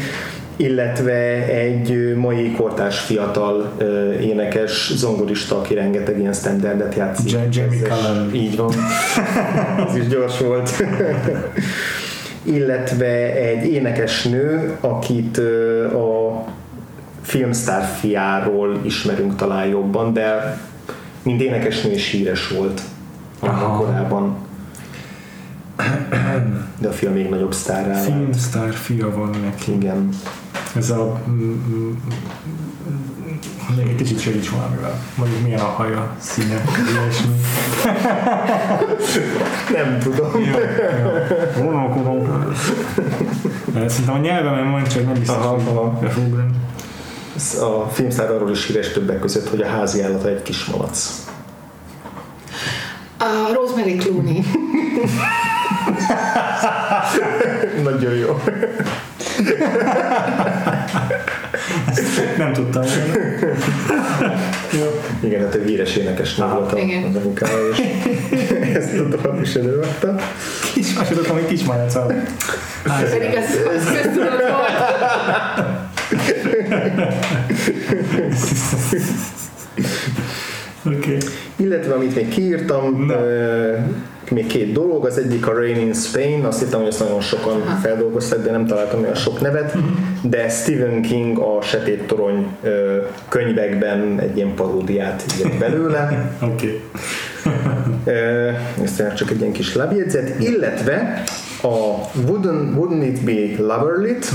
illetve egy mai kortárs fiatal énekes, zongorista, aki rengeteg ilyen standardet játszik. Ja- Jamie Cullum. Így van. Ez is gyors volt. illetve egy énekesnő, akit ö, a filmsztár fiáról ismerünk talán jobban, de mint énekesnő is híres volt Aha. korában. De a film még nagyobb sztárrá vált. Filmstar fia van neki. Igen. Ez a... mm, mm, Még egy kicsit segíts valamivel. Mondjuk milyen a haja, színe, ilyesmi. Nem tudom. Gondolkodom. Szerintem a nyelvemen van, csak nem biztos, Aha, hogy ugrani. A filmsztár arról is híres többek között, hogy a házi állata egy kis malac. A Rosemary Clooney. Nagyon jó. Nem tudtam volna. Igen, hát egy híres énekesnő volt a- az anyukája, és ezt a dolog is előadta. Kis, tudtam, hogy kis malac Pedig az köztudott volt. Oké. Okay. Illetve amit még kiírtam, Na. Még két dolog, az egyik a Rain in Spain, azt hittem, hogy ezt nagyon sokan feldolgozták, de nem találtam olyan sok nevet, Mhm. de Stephen King a Sötét Torony könyvekben egy ilyen paródiát írt belőle. Oké. Ez csak egy ilyen kis lábjegyzet, illetve a Wouldn't, Wouldn't It Be Loverlit,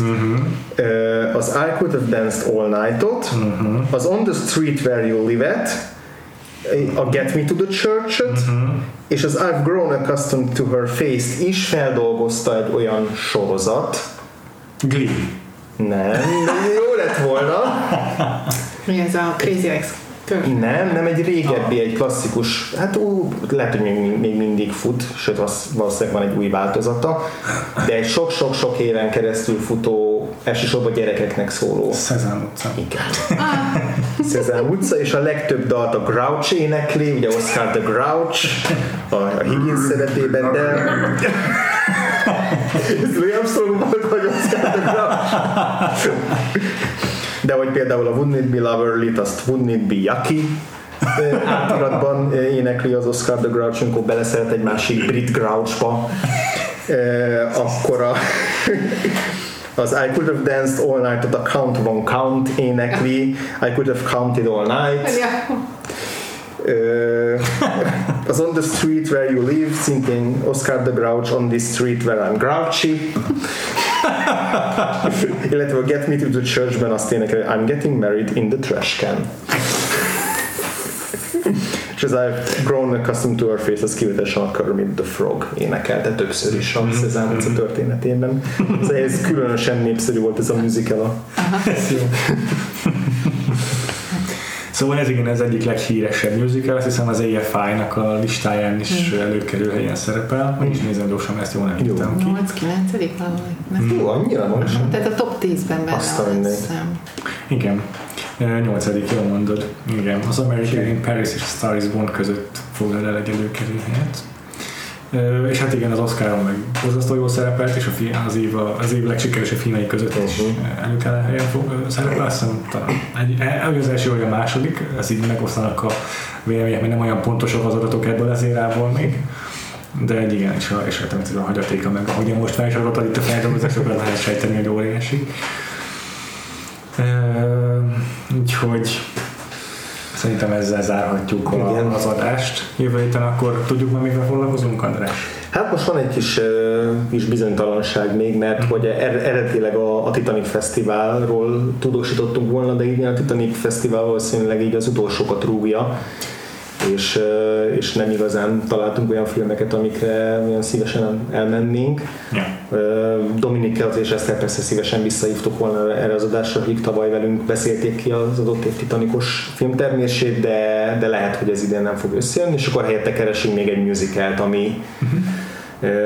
ö, az I Could Have Danced All Night-ot, az On the Street Where You Live-et, a Get Me to the Church-et, és az I've Grown Accustomed to Her Face-t is feldolgozta egy olyan sorozat. Glee. Nem, jó lett volna. Mi ez a Crazy Ex? Nem, nem egy régebbi, egy klasszikus, hát ú, lehet, hogy még, még mindig fut, sőt az, valószínűleg van egy új változata, de egy sok-sok-sok éven keresztül futó, elsősorban gyerekeknek szóló Szezám utca. Igen. Szezám utca, és a legtöbb dalt a Grouch énekli, ugye Oscar the Grouch, a, a Higgins szerepében, de ez Louis Armstrong volt, vagy Oscar the Grouch? De hogy például a Wouldn't It Be Loverly-t, azt Wouldn't It Be Yucky átiratban énekli az Oscar the Grouch, amikor beleszeret egy másik brit Grouchba, akkor a az I could have danced all night, a Count Von Count énekli, I could have counted all night. Ö, az On the Street Where You Live, szintén Oscar the Grouch, On this Street Where I'm Grouchy. Illetve a Get Me to the Church-ben azt énekel, I'm getting married in the trash can. És az I've grown accustomed to her face, az kivételesen a Kermit the Frog énekelte többször is a Szezám utca történetében. Szóval ez különösen népszerű volt ez a musical a Ez jó. Szóval ez igen, ez egyik leghíresebb musical, azt hiszem az AFI-nak a listáján is előkerül helyen szerepel. Meg is nézem gyorsan, mert ezt jól nem Jó. írtam ki. 8 9 valahogy. Nem. Jó, annyira magasan. Tehát a top 10-ben benne Azt hiszem. Igen. Nyolcadik, jól mondod. Igen, az American in Paris és a Star is Born között foglal el egy előkerül helyet. És hát igen, az Oscaron meg borzasztó jól szerepelt, és a fi, az, év, az év legsikeresebb filmei között is Mhm. előkelő helyen fog ö, szerepel, azt hiszem egy, e- az első, vagy a második, ez így megosztanak a vélemények, mert nem olyan pontosak az adatok ebből az érából még. De egy igen, és a, és a, a hagyatéka meg, ahogy most felsorolt itt a feldolgozásokra lehet sejteni, hogy óriási. Úgyhogy szerintem ezzel zárhatjuk Igen. a, az adást. Jövő héten akkor tudjuk már, mivel foglalkozunk, András? Hát most van egy kis, kis bizonytalanság még, mert hogy er- eredetileg a, a Titanic Fesztiválról tudósítottunk volna, de idén a Titanic Fesztivál valószínűleg így az utolsókat rúgja, és, és nem igazán találtunk olyan filmeket, amikre olyan szívesen elmennénk. Ja. Ö, Dominikelt és Eszter persze szívesen visszahívtuk volna erre az adásra, akik tavaly velünk beszélték ki az adott év titanikos filmtermését, de, de lehet, hogy ez idén nem fog összejönni, és akkor helyette keresünk még egy musicalt, ami, ö,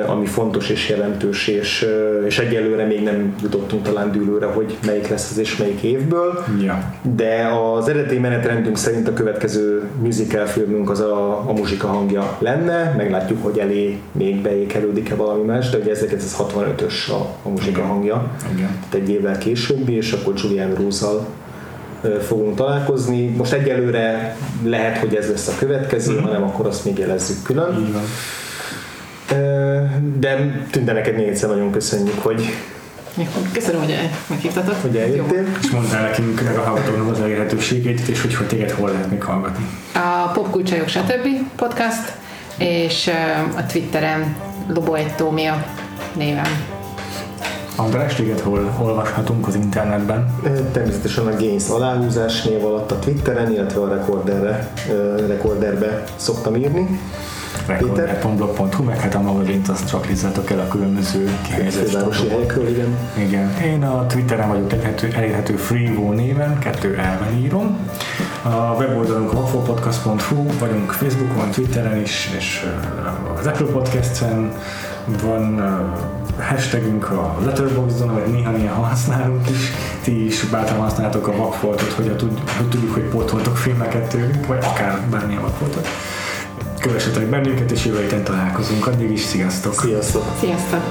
ami fontos és jelentős, és, ö, és egyelőre még nem jutottunk talán dűlőre, hogy melyik lesz az és melyik évből. Ja. De az eredeti menetrendünk szerint a következő musical filmünk az a, a muzsika hangja lenne, meglátjuk, hogy elé még beékelődik-e valami más, de ugye 1965-ös a, a muzsika Igen. hangja, Igen. tehát egy évvel későbbi, és akkor Julian Rose-zal ö, fogunk találkozni. Most egyelőre lehet, hogy ez lesz a következő, hanem akkor azt még jelezzük külön. Ö, De Tünde neked még egyszer nagyon köszönjük, hogy, Köszönöm, hogy meghívtatok. hogy eljöttél. És mondd el nekünk meg a hallgatónak az elérhetőségét, és hogy, hogy téged hol lehet még hallgatni. A Popkulcsajok stb. podcast, és a Twitteren Loboettómia néven. András, téged hol olvashatunk az internetben? Természetesen a Gains aláhúzás név alatt a Twitteren, illetve a recorderre, ö, recorderbe szoktam írni. recorder.blog.hu, meg hát a magazint azt csak nézzetek el a különböző kihelyezett helyekről, igen. Igen, én a Twitteren vagyok elérhető, elérhető Freevo néven, kettő elven írom. A weboldalunk a vafopodcast.hu, vagyunk Facebookon, Twitteren is, és az Apple Podcast-en van hashtagünk a Letterboxdon, amit néha-néha használunk is. Ti is bátran használtok a vakfoltot, hogy, tud, hogy tudjuk, hogy pótoltok filmeket tőlünk, vagy akár bármilyen vakfoltot. Kövessetek bennünket, és jövő héten találkozunk. Addig is sziasztok! Sziasztok! Sziasztok!